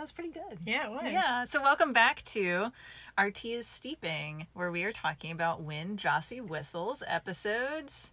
That was pretty good. Yeah, it was. Yeah. So welcome back to Our Tea is Steeping, where we are talking about when Jasy whistles episodes.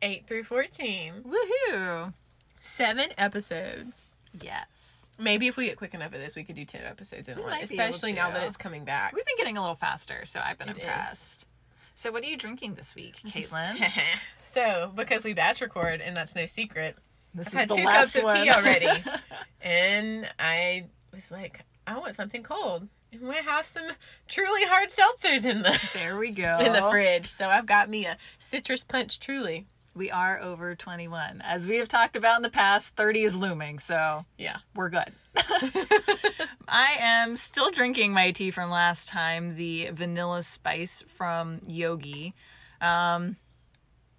8 through 14. Woohoo! Seven episodes. Yes. Maybe if we get quick enough at this, we could do 10 episodes in We one, might be able especially now that it's coming back. We've been getting a little faster, so I've been It is. impressed. So what are you drinking this week, Caitlyn? so, because we batch record, and that's no secret, This I've had the two cups of tea already. and I was like, I want something cold. And we have some truly hard seltzers in the there we go. in the fridge. So I've got me a citrus punch truly. We are over 21. As we have talked about in the past, 30 is looming, so Yeah. we're good. I am still drinking my tea from last time, the vanilla spice from Yogi. Um,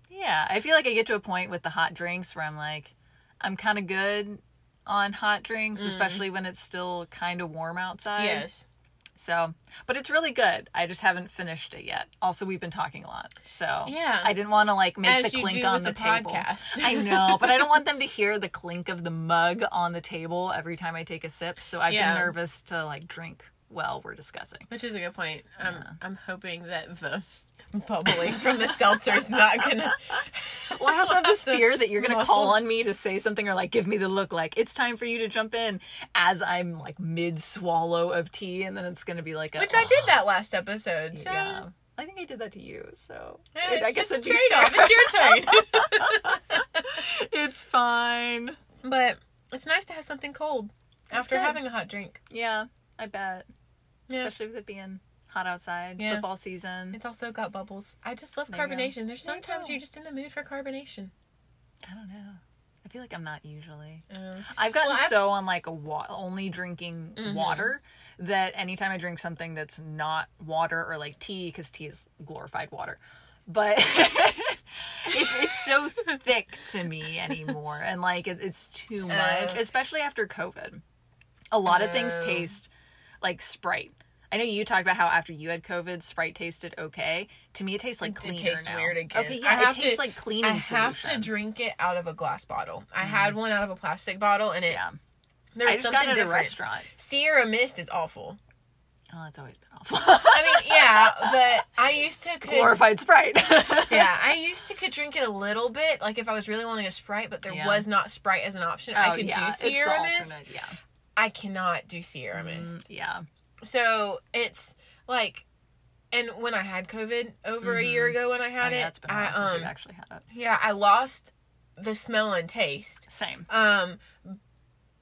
yeah, I feel like I get to a point with the hot drinks where I'm like, I'm kind of good on hot drinks, mm-hmm. especially when it's still kind of warm outside. yes. So, but it's really good. I just haven't finished it yet. Also, we've been talking a lot, so Yeah. I didn't want to like make As the clink on the, the table. I know, but I don't want them to hear the clink of the mug on the table every time I take a sip. So I've Yeah. been nervous to like drink while we're discussing. Which is a good point. I'm I'm hoping that the bubbling from the seltzer is not gonna Well, I also have this fear that you're gonna call on me to say something or like give me the look like it's time for you to jump in as I'm like mid swallow of tea, and then it's gonna be like a Which I did that last episode. So Yeah. I think I did that to you, so eh, it- it's I guess just a trade off. It's your turn. it's fine. but it's nice to have something cold after having a hot drink. Yeah, I bet. Yeah. Especially with it being hot outside, Yeah. football season. It's also got bubbles. I just love There you carbonation. There's There sometimes go. you're just in the mood for carbonation. I don't know. I feel like I'm not usually. Um, I've gotten Well, I've- so on like a wa- only drinking Mhm. water that anytime I drink something that's not water or like tea, because tea is glorified water, but it's it's so thick to me anymore, and like it, it's too much, Oh. especially after COVID. A lot of things Oh. taste like Sprite. I know you talked about how after you had COVID, Sprite tasted okay. To me, it tastes like It tastes now. weird again. Okay, I yeah, have it tastes to- like cleaning I have to drink it out of a glass bottle. I mm-hmm. had one out of a plastic bottle, and it Yeah, there was something got it at a different. restaurant. Sierra Mist is awful. Oh, that's always been awful. I mean, yeah, but I used to could, Glorified Sprite. yeah, I used to could drink it a little bit, like if I was really wanting a Sprite, but there Yeah. was not Sprite as an option. Oh, I could yeah, do it's Sierra Mist. Yeah. I cannot do Sierra Mist. Mm, yeah. So it's like, and when I had COVID over a Mhm. year ago, when I had oh, it, yeah, it's been a I um, actually had it. yeah, I lost the smell and taste. Same. Um,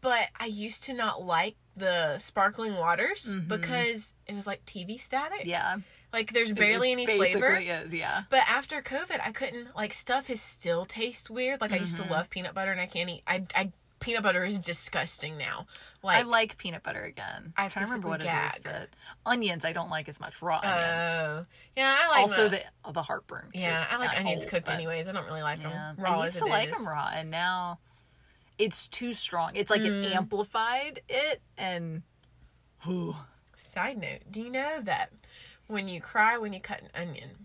but I used to not like the sparkling waters Mhm. because it was like TV static. Yeah. Like there's barely it any flavor. is, yeah. But after COVID, I couldn't like stuff is still tastes weird. Like I used to Mhm. love peanut butter and I can't eat. I, I peanut butter is disgusting now. Like I like peanut butter again. I to remember what physically it is gag. that onions I don't like as much raw onions. oh yeah, I like also the, the the heartburn. yeah, I like onions old, cooked anyways. I don't really like Yeah. them raw I used to like is. them raw, and now it's too strong. It's like Mm. it amplified it, and Side note: Do you know that when you cry when you cut an onion?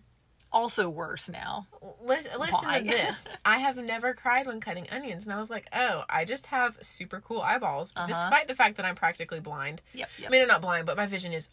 Also worse now. Listen, listen Why? to this. I have never cried when cutting onions, and I was like, "Oh, I just have super cool eyeballs." Uh-huh. Despite the fact that I'm practically blind. Yep, yep. I mean, I'm not blind, but my vision is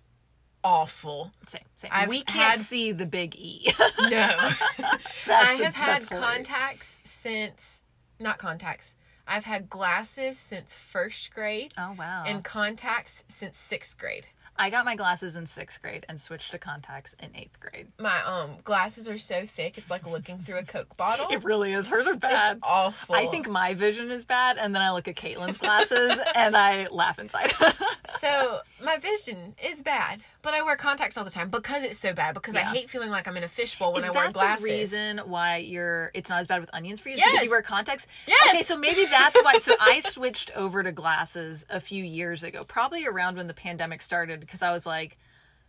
awful. same, same. I've we can't had- see the big E. No, I I a- have had contacts since not contacts. I've had glasses since first grade Oh wow! and contacts since sixth grade. I got my glasses in sixth grade and switched to contacts in eighth grade. My um glasses are so thick it's like looking through a Coke bottle. It really is. Hers are bad. It's awful. I think my vision is bad, and then I look at Caitlyn's glasses and I laugh inside. so. My vision is bad, but I wear contacts all the time because it's so bad. Because I hate feeling like I'm in a fishbowl when is I wear glasses. the reason why you're? It's not as bad with onions for you? is Yes. Because you wear contacts. Yes. Okay, so maybe that's why. So I switched over to glasses a few years ago, probably around when the pandemic started, because I was like.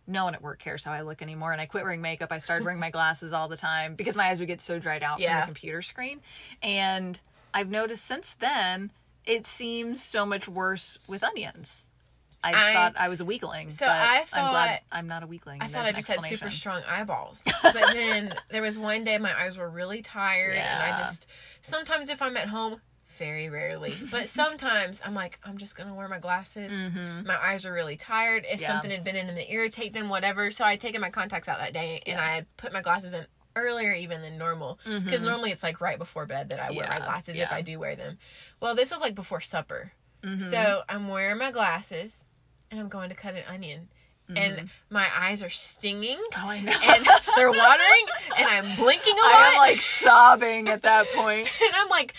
No one at work cares how I look anymore, and I quit wearing makeup. I started wearing my glasses all the time because my eyes would get so dried out from the computer screen. And I've noticed since then it seems so much worse with onions. I just I- thought I was a weakling. So but I I'm glad thought- I'm not a weakling. I thought I just had super strong eyeballs. But then there was one day my eyes were really tired and I just sometimes if I'm at home very rarely. But sometimes I'm like, I'm just gonna wear my glasses. Mm-hmm. My eyes are really tired. If Yeah. something had been in them to irritate them, whatever. So I had taken my contacts out that day and I had put my glasses in earlier even than normal. Because mm-hmm. normally it's like right before bed that I wear my Yeah, glasses if. I do wear them. Well, this was like before supper. Mm-hmm. So I'm wearing my glasses and I'm going to cut an onion. And mm-hmm. my eyes are stinging Oh, I know. and they're watering and I'm blinking a lot. I am like sobbing at that point. And I'm like,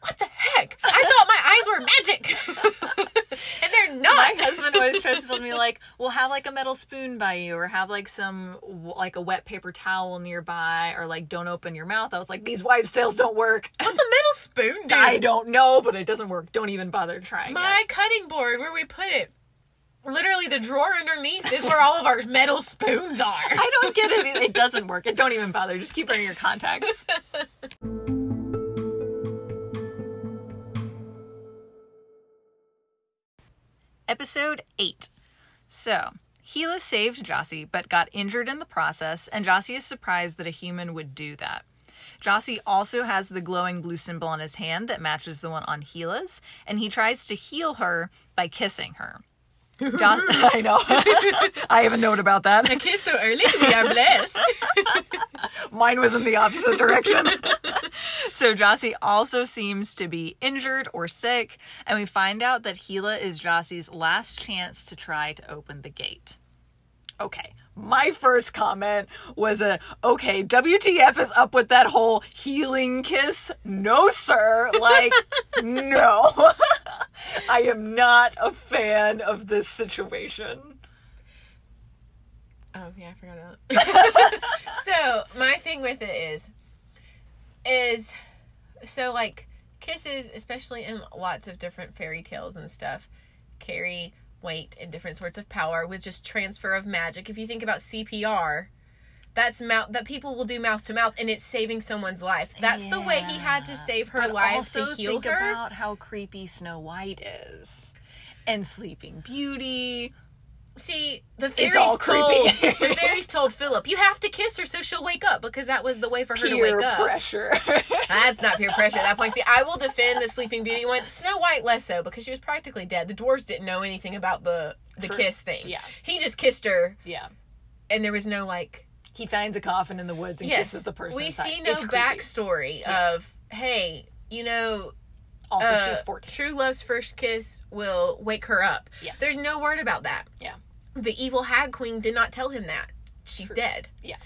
what the heck? I thought my eyes were magic. and they're not. My husband always tries to tell me like, "Well, have like a metal spoon by you, or have like some like a wet paper towel nearby, or like don't open your mouth." I was like, "These wives' tales don't work." What's a metal spoon do? I don't know, but it doesn't work. Don't even bother trying. My it. cutting board, where we put it, literally the drawer underneath is where all of our metal spoons are. I don't get it. It doesn't work. It don't even bother. Just keep wearing your contacts. Episode 8. So, Gila saved Jasy, but got injured in the process, and Jasy is surprised that a human would do that. Jasy also has the glowing blue symbol on his hand that matches the one on Gila's, and he tries to heal her by kissing her. Jo- I know. I have a note about that. A kiss so early, we are blessed. Mine was in the opposite direction. so Jasy also seems to be injured or sick, and we find out that Gila is Jasy's last chance to try to open the gate. Okay, my first comment was a okay, WTF is up with that whole healing kiss? No, sir. Like, no. I am not a fan of this situation. Oh yeah, I forgot about it. so my thing with it is, is so like kisses, especially in lots of different fairy tales and stuff, carry weight and different sorts of power with just transfer of magic. If you think about CPR, that's mouth that people will do mouth to mouth, and it's saving someone's life. That's the way he had to save her But life also to heal think her. about how creepy Snow White is, and Sleeping Beauty. See, the fairies told the fairies told Philip, "You have to kiss her so she'll wake up," because that was the way for her to Peer wake up. pressure. That's not peer pressure at that point. See, I will defend the Sleeping Beauty one. Snow White less so because she was practically dead. The dwarves didn't know anything about the the True. kiss thing. Yeah. he just kissed her, yeah, and there was no like. he finds a coffin in the woods and Yes, kisses the person. we inside. see no It's backstory Yes. of hey, you know, Also, uh, she's fourteen. True love's first kiss will wake her up. Yeah. There's no word about that. Yeah. The evil hag queen did not tell him that. She's dead. Yeah.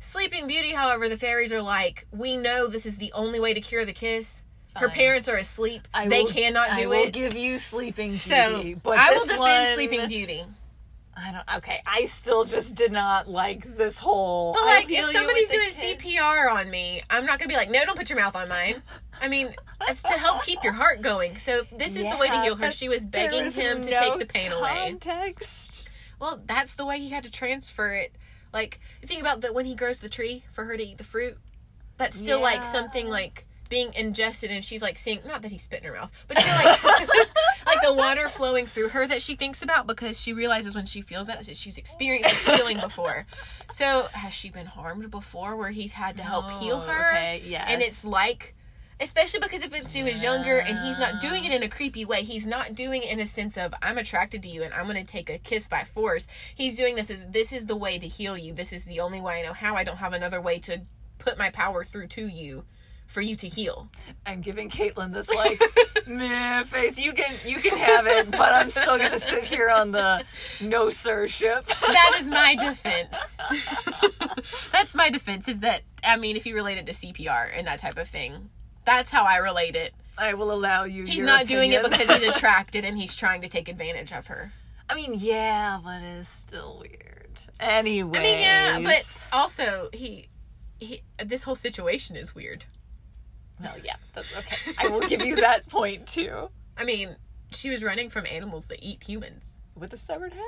Sleeping Beauty, however, the fairies are like, we know this is the only way to cure the kiss. Her Fine. parents are asleep. I they will- cannot I do will it. give you Sleeping Beauty, so but I will defend one- Sleeping Beauty. I don't. Okay, I still just did not like this whole. But like, if somebody's doing. CPR on me, I'm not gonna be like, no, don't put your mouth on mine. I mean, it's to help keep your heart going. So if this is the way to heal her. She was begging was him to no take the pain away. Well, that's the way he had to transfer it. Like, think about that when he grows the tree for her to eat the fruit. That's still like something like being ingested, and she's like seeing not that he spit in her mouth, but like like the water flowing through her that she thinks about because she realizes when she feels that she's experienced this feeling before. So has she been harmed before, where he's had to help heal Oh, her? okay, yes. and it's like. Especially because if it's she was younger and he's not doing it in a creepy way, he's not doing it in a sense of I'm attracted to you and I'm gonna take a kiss by force. He's doing this as this is the way to heal you. This is the only way I know how. I don't have another way to put my power through to you for you to heal. I'm giving Caitlyn this like meh face. You can you can have it, but I'm still gonna sit here on the no sir ship. That is my defense. That's my defense. Is that I mean, if you relate it to CPR and that type of thing, that's how I relate it. I will allow you. He's not doing it because he's attracted and he's trying to take advantage of her. I mean, yeah, but it's still weird. Anyway. I mean, yeah, but also he, he, this whole situation is weird. no, yeah, that's okay. I will give you that point too. I mean, she was running from animals that eat humans. With a severed hand.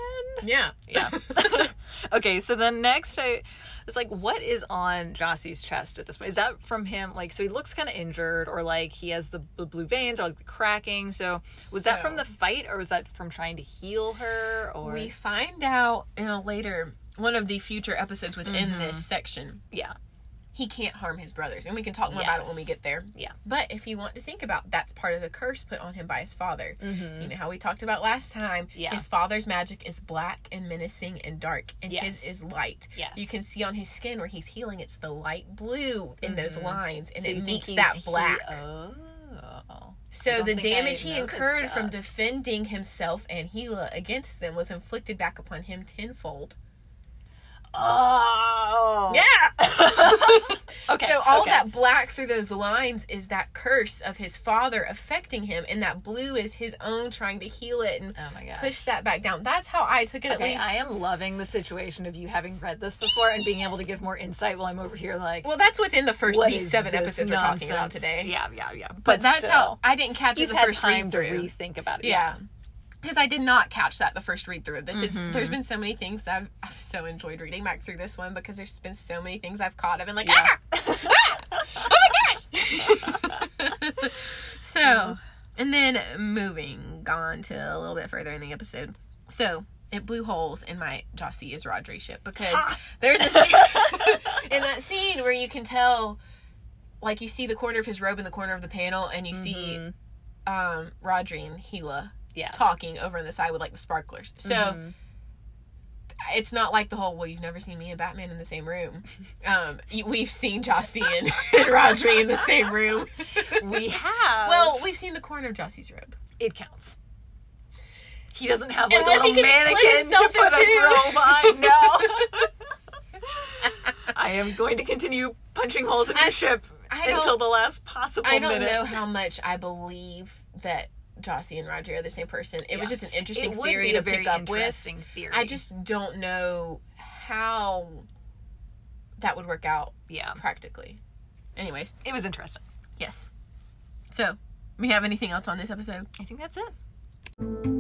Yeah, Yeah. okay, so then next I was like, what is on Jasy's chest at this point? Is that from him? Like, so he looks kind of injured, or like he has the, the blue veins, or like the cracking. So was that from the fight, or was that from trying to heal her? Or we find out in a later one of the future episodes within Mm-hmm. this section yeah, he can't harm his brothers. And we can talk more about it when we get there. Yeah. But if you want to think about that's part of the curse put on him by his father. You know how we talked about last time? Mm-hmm. Yeah. His father's magic is black and menacing and dark, and his is light. Yes. You can see on his skin where he's healing, it's the light blue in those lines, and Mm-hmm. So it he's that he- black. oh. So the damage he incurred from defending himself and Gila against them was inflicted back upon him tenfold. Oh. Yeah. Okay. So all okay. that black through those lines is that curse of his father affecting him, and that blue is his own trying to heal it and Oh push that back down. That's how I took it. at Okay, least. I am loving the situation of you having read this before and being able to give more insight while I'm over here like well, that's within the first these seven episodes we're talking about today. Yeah, yeah, yeah. But, But, that's still, how I didn't catch it the first time to rethink about it. Yeah. Because I did not catch that the first read through of this. It's, Mm-hmm. there's been so many things that I've, I've so enjoyed reading back through this one because there's been so many things I've caught. I've been like, Yeah. ah! ah! oh my gosh! so, and then moving on to a little bit further in the episode. So, it blew holes in my Jasy is Rodri ship because there's a scene in that scene where you can tell, like, you see the corner of his robe in the corner of the panel, and you see um, Rodri and Gila Yeah. talking over on the side with like the sparklers. So it's not like the whole well, you've never seen me and Batman in the same room. Um, we've seen Jasy and, and Rodri in the same room. We have well, we've seen the corner of Jasy's robe. it counts. He doesn't have like Unless a little mannequin to put a robe on. No. I am going to continue punching holes in your I- ship I until the last possible I don't minute. know how much I believe that Jasy and Rodri are the same person. It was just an interesting theory to very pick up with. theory. I just don't know how that would work out yeah, practically. Anyways, it was interesting. yes. So, we have anything else on this episode? I think that's it.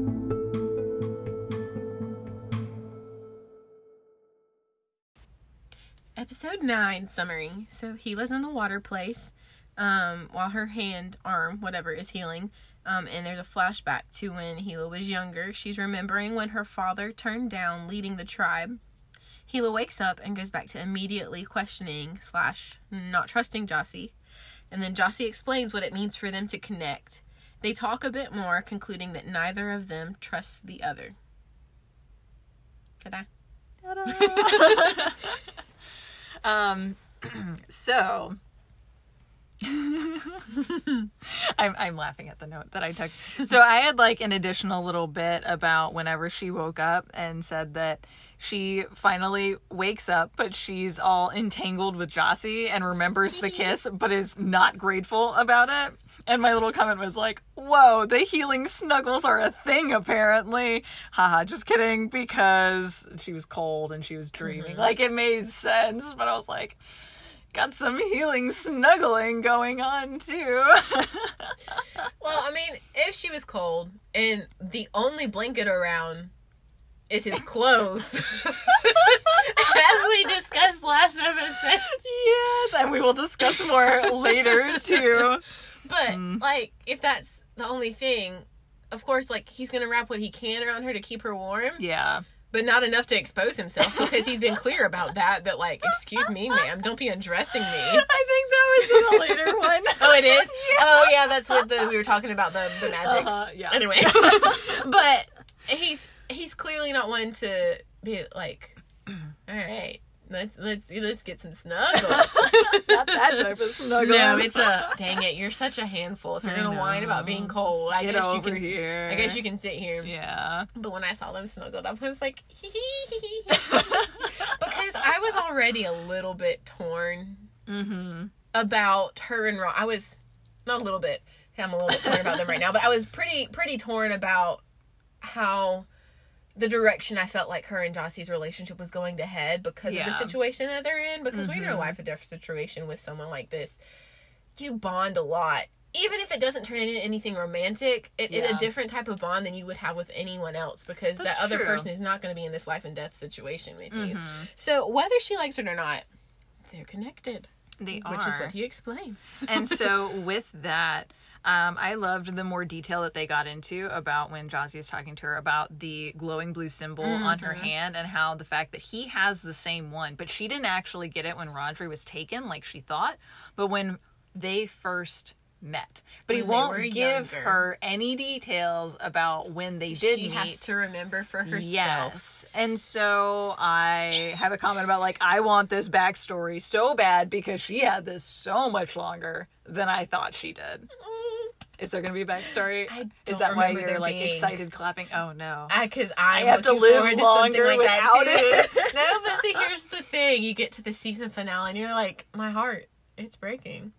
Episode 9 summary. So Gila's in the water place um, while her hand, arm, whatever, is healing. Um, and there's a flashback to when Gila was younger. She's remembering when her father turned down leading the tribe. Gila wakes up and goes back to immediately questioning slash not trusting Jasy. And then Jasy explains what it means for them to connect. They talk a bit more, concluding that neither of them trusts the other. Ta-da. Um, so I'm I'm laughing at the note that I took. So I had like an additional little bit about whenever she woke up and said that she finally wakes up, but she's all entangled with Jasy and remembers the kiss, but is not grateful about it. And my little comment was like, whoa, the healing snuggles are a thing apparently. Haha, just kidding, because she was cold and she was dreaming. Mm-hmm. Like it made sense, but I was like, got some healing snuggling going on too. Well, I mean, if she was cold and the only blanket around is his clothes, as we discussed last episode. yes, and we will discuss more later too. But hmm. like, if that's the only thing, of course, like he's gonna wrap what he can around her to keep her warm, Yeah. But not enough to expose himself because he's been clear about that. That like, excuse me, ma'am, don't be undressing me. I think that was in a later one. Oh, it is. Oh, yeah, that's what the we were talking about the the magic. Uh, yeah. anyway but he's he's clearly not one to be like all right let's let's let's get some snuggles Not that type of snuggle. no it's a dang it you're such a handful if you're I gonna whine about being cold i guess you can here. i guess you can sit here Yeah. but when i saw them snuggled up i was like hee hee hee hee. because i was already a little bit torn Mm-hmm. about her and Ron. I was not a little bit. I'm a little bit torn about them right now, but I was pretty pretty torn about how the direction I felt like her and Jasy's relationship was going to head because of the situation that they're in. Because when you're in a life or death situation with someone like this, you bond a lot. Even if it doesn't turn into anything romantic, it is Yeah. a different type of bond than you would have with anyone else because That's that other true. person is not going to be in this life and death situation with you. Mm-hmm. So whether she likes it or not, they're connected They are, which is what he explains. and so with that Um, I loved the more detail that they got into about when Jasy is talking to her about the glowing blue symbol on her hand and how the fact that he has the same one, but she didn't actually get it when Rodri was taken like she thought, but when they first met. But he When they won't give younger. her any details about when they did she meet. has to remember for herself. Yes. And so I have a comment about like I want this backstory so bad because she had this so much longer than I thought she did. Is there gonna be a backstory? I Is that why you're like being- excited clapping? Oh no. Because I have to live longer like without that it. no, but see, here's the thing: you get to the season finale, and you're like, my heart, it's breaking.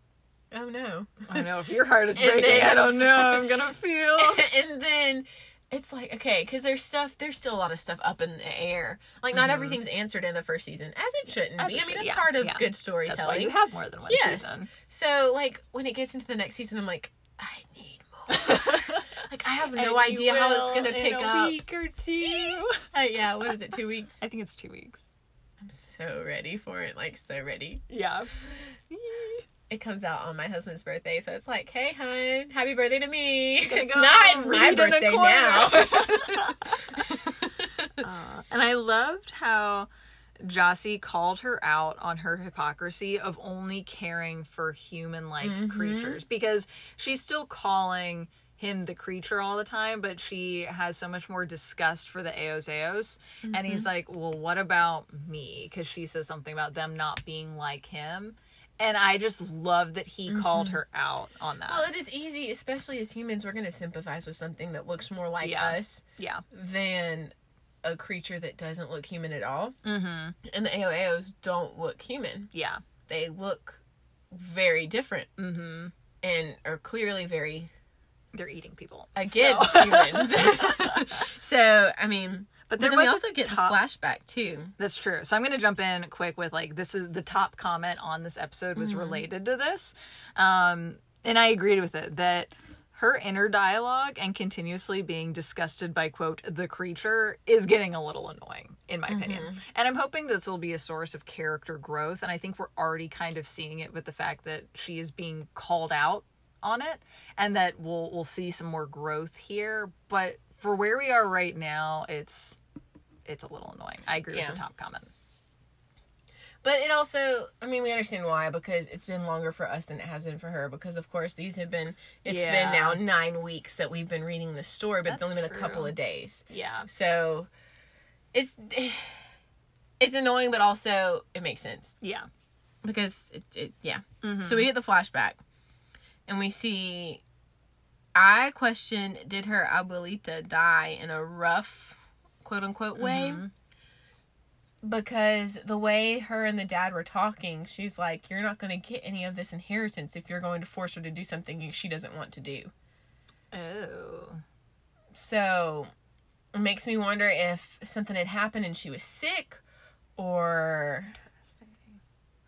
Oh no! I know if your heart is breaking, then- I don't know. how I'm gonna feel. and then it's like okay, because there's stuff. There's still a lot of stuff up in the air. Like not everything's answered in the first season, as it shouldn't Mm-hmm. As be. it I mean, should, that's yeah, part of yeah. good storytelling. That's why you have more than one Yes. season. So like when it gets into the next season, I'm like, I need more. like I have no And idea how it's gonna pick a up. week or two. Uh, yeah, what is it? Two weeks. I think it's two weeks. I'm so ready for it. Like so ready. Yeah. It comes out on my husband's birthday, so it's like, hey, hun, happy birthday to me. It's not. It's my read in a birthday now. Uh, and I loved how Jasy called her out on her hypocrisy of only caring for human like Mm-hmm. creatures because she's still calling him the creature all the time, but she has so much more disgust for the Eos Eos. And Mm-hmm. he's like, Well, what about me? Because she says something about them not being like him. And I just love that he called her out on that. Mm-hmm. well, it is easy, especially as humans, we're going to sympathize with something that looks more like Yeah. us yeah. than a creature that doesn't look human at all. Mm-hmm. And the AOAOs don't look human. Yeah. They look very different mm-hmm. and are clearly very They're eating people. against So- humans. so, I mean, But but then we also get top- the flashback too. That's true. So I'm going to jump in quick with like this is the top comment on this episode was related to this. Um and I agreed with it that her inner dialogue and continuously being disgusted by quote the creature is getting a little annoying in my opinion. And I'm hoping this will be a source of character growth and I think we're already kind of seeing it with the fact that she is being called out on it and that we'll we'll see some more growth here, but for where we are right now, it's it's a little annoying. I agree Yeah. with the top comment. But it also, I mean, we understand why because it's been longer for us than it has been for her. Because of course these have been, it's Yeah. been now nine weeks that we've been reading this story, but it's only been a couple of days. Yeah. So it's it's annoying, but also it makes sense Yeah. because it, it yeah. Mm-hmm. So we get the flashback, and we see. I question: Did her abuelita die in a rough, quote unquote way? Mm-hmm. Because the way her and the dad were talking, she's like, "You're not going to get any of this inheritance if you're going to force her to do something she doesn't want to do." Oh. So it makes me wonder if something had happened and she was sick, or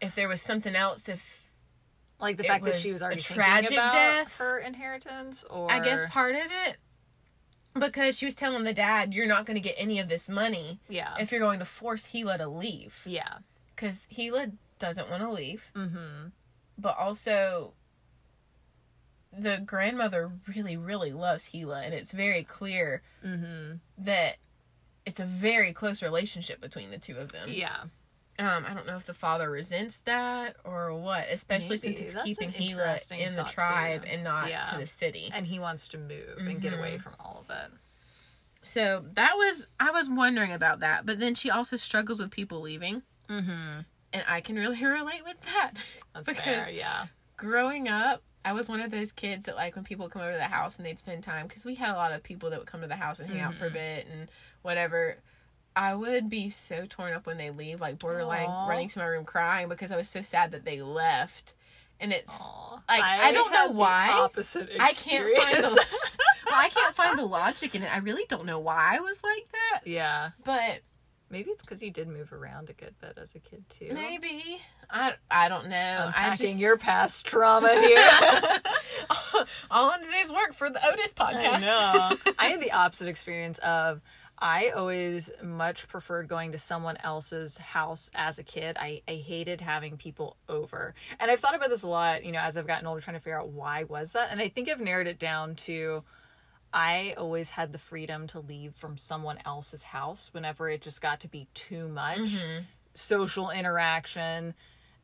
if there was something else. If Like the fact that she was was a tragic thinking about death. her inheritance, or I guess part of it, because she was telling the dad, "You're not going to get any of this money yeah, if you're going to force Gila to leave," yeah, because Gila doesn't want to leave, mm-hmm. but also. The grandmother really, really loves Gila, and it's very clear Mm-hmm. that it's a very close relationship between the two of them. yeah. Um, I don't know if the father resents that or what, especially Maybe. since it's That's keeping Gila in the tribe and not Yeah. to the city. And he wants to move and get away from all of it. So that was I was wondering about that, but then she also struggles with people leaving, Mm-hmm. and I can really relate with that. That's Because- fair. Yeah. Growing up, I was one of those kids that like when people come over to the house and they'd spend time because we had a lot of people that would come to the house and hang out for a bit and whatever. I would be so torn up when they leave, like borderline Aw. running to my room crying because I was so sad that they left. And it's Aw. Like, I don't know why. opposite I can't find the well, I can't find the logic in it. I really don't know why I was like that, yeah. but Maybe it's because you did move around a good bit as a kid too. maybe I I don't know. I Unpacking just your past trauma here. all in today's work for the Otis podcast. I know. I had the opposite experience of I always much preferred going to someone else's house as a kid. I, I hated having people over. And I've thought about this a lot, you know, as I've gotten older, trying to figure out why was that. And I think I've narrowed it down to I always had the freedom to leave from someone else's house whenever it just got to be too much mm-hmm. social interaction.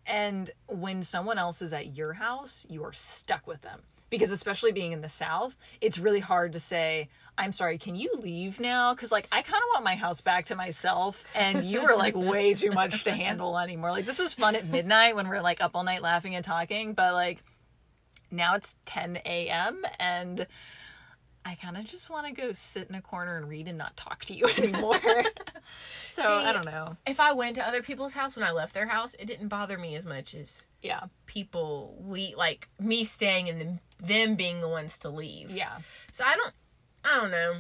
And when someone else is at your house, you are stuck with them. Because especially being in the South, it's really hard to say, I'm sorry, can you leave now? Because, like, I kind of want my house back to myself, and you were like way too much to handle anymore. Like, this was fun at midnight when we're like up all night laughing and talking, but like, now it's 10 a.m. and I kind of just want to go sit in a corner and read and not talk to you anymore. so I don't know. If I went to other people's house when I left their house, it didn't bother me as much as Yeah. people we like me staying and them, them being the ones to leave. Yeah. So I don't I don't know.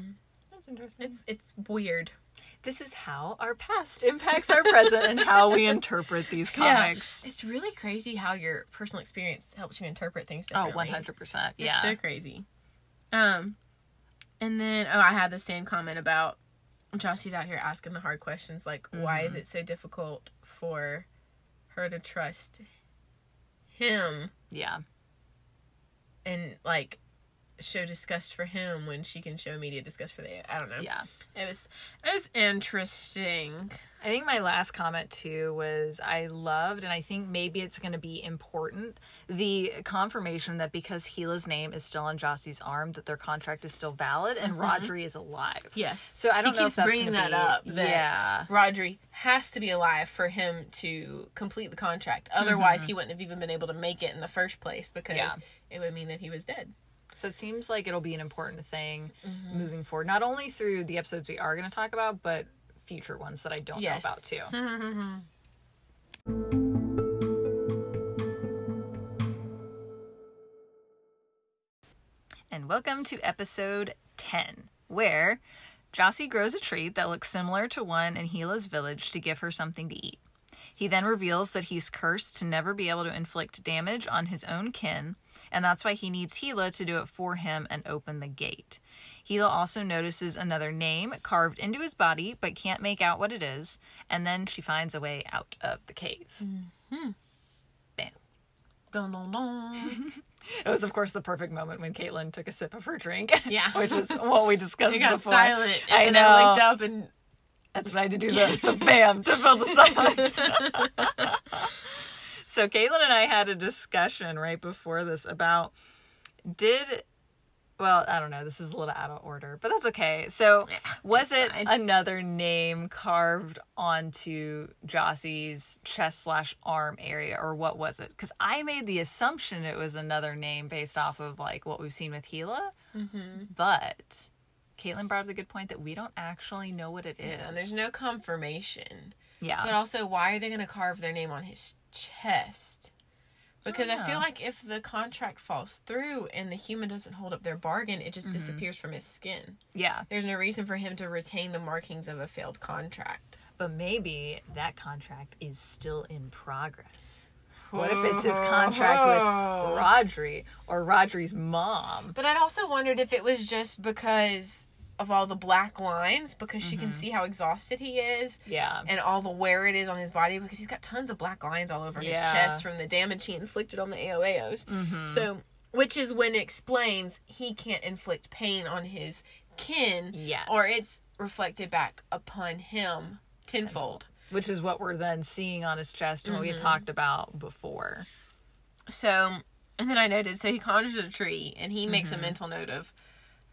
That's interesting. It's it's weird. this is how our past impacts our present and how we interpret these comics. It's really crazy how your personal experience helps you interpret things Oh, 100%. It's Yeah. so crazy. Um, and then oh, I had the same comment about Jasy's out here asking the hard questions like, why Mm-hmm. is it so difficult for her to trust him yeah. and like show disgust for him when she can show immediate disgust for the I don't know. Yeah. It was it was interesting. I think my last comment too was I loved, and I think maybe it's going to be important, the confirmation that because Gila's name is still on Jasy's arm, that their contract is still valid and mm-hmm. Rodri is alive. Yes. So I don't he know keeps if that's bringing that be- up. That yeah. Rodri has to be alive for him to complete the contract. Otherwise, mm-hmm. he wouldn't have even been able to make it in the first place because Yeah. it would mean that he was dead. So it seems like it'll be an important thing mm-hmm. moving forward, not only through the episodes we are going to talk about, but future ones that I don't Yes. know about too. and welcome to episode 10, where Jasy grows a treat that looks similar to one in Gila's village to give her something to eat. He then reveals that he's cursed to never be able to inflict damage on his own kin, and that's why he needs Gila to do it for him and open the gate. Gila also notices another name carved into his body, but can't make out what it is, and then she finds a way out of the cave. Mm-hmm. Bam. Dun, dun, dun. It was, of course, the perfect moment when Caitlyn took a sip of her drink. Yeah. which was what we discussed It got before. silent. I know. I looked up and That's what I had to do the, the bam to fill the silence. So Caitlyn and I had a discussion right before this about did well, I don't know, this is a little out of order, but that's okay. So was it fine. another name carved onto Jasy's chest slash arm area, or what was it? Because I made the assumption it was another name based off of like what we've seen with Gila. Mm-hmm. But Caitlyn brought up a good point that we don't actually know what it is. and there's no confirmation. Yeah. But also, why are they going to carve their name on his chest? Because I feel like if the contract falls through and the human doesn't hold up their bargain, it just Mm-hmm. disappears from his skin. yeah. There's no reason for him to retain the markings of a failed contract. But maybe that contract is still in progress. What if it's his contract with Rodri or Rodri's mom? But I'd also wondered if it was just because of all the black lines, because she Mm-hmm. can see how exhausted he is, Yeah. and all the wear it is on his body, because he's got tons of black lines all over his chest from the damage he inflicted on the AOAOs. Mm-hmm. So, which is when it explains he can't inflict pain on his kin, Yes. or it's reflected back upon him tenfold. Which is what we're then seeing on his chest and what we Mm-hmm. had talked about before. So, and then I noted, so he conjures a tree and he makes Mm-hmm. a mental note of,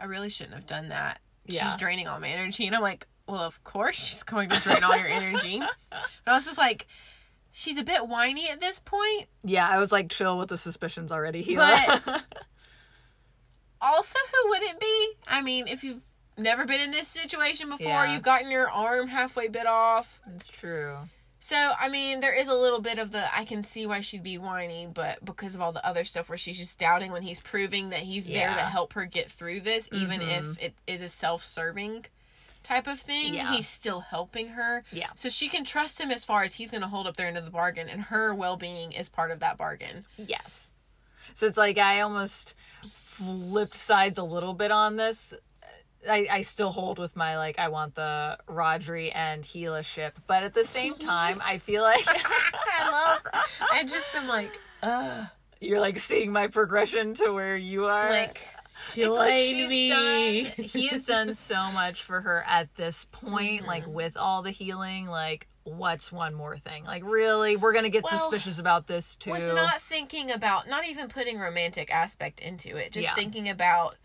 I really shouldn't have done that. Yeah. She's draining all my energy. And I'm like, well, of course she's going to drain all your energy. But I was just like, she's a bit whiny at this point. Yeah, I was like chill with the suspicions already. Gila. But also, who wouldn't be? I mean, if you've never been in this situation before, Yeah. you've gotten your arm halfway bit off. it's true. So, I mean, there is a little bit of the I can see why she'd be whiny, but because of all the other stuff where she's just doubting when he's proving that he's there to help her get through this, even Mhm. if it is a self serving type of thing, Yeah. he's still helping her. Yeah. So she can trust him as far as he's going to hold up their end of the bargain, and her well being is part of that bargain. Yes. So it's like I almost flipped sides a little bit on this. I, I still hold with my like I want the Rodri and Gila ship, but at the same time I feel like I love. I just am like, uh, you're like seeing my progression to where you are. like join like me. done- he has done so much for her at this point, like Mm-hmm. with all the healing. Like, what's one more thing? Like, really, we're gonna get Well, suspicious about this too. With not thinking about, not even putting romantic aspect into it, just Yeah. thinking about,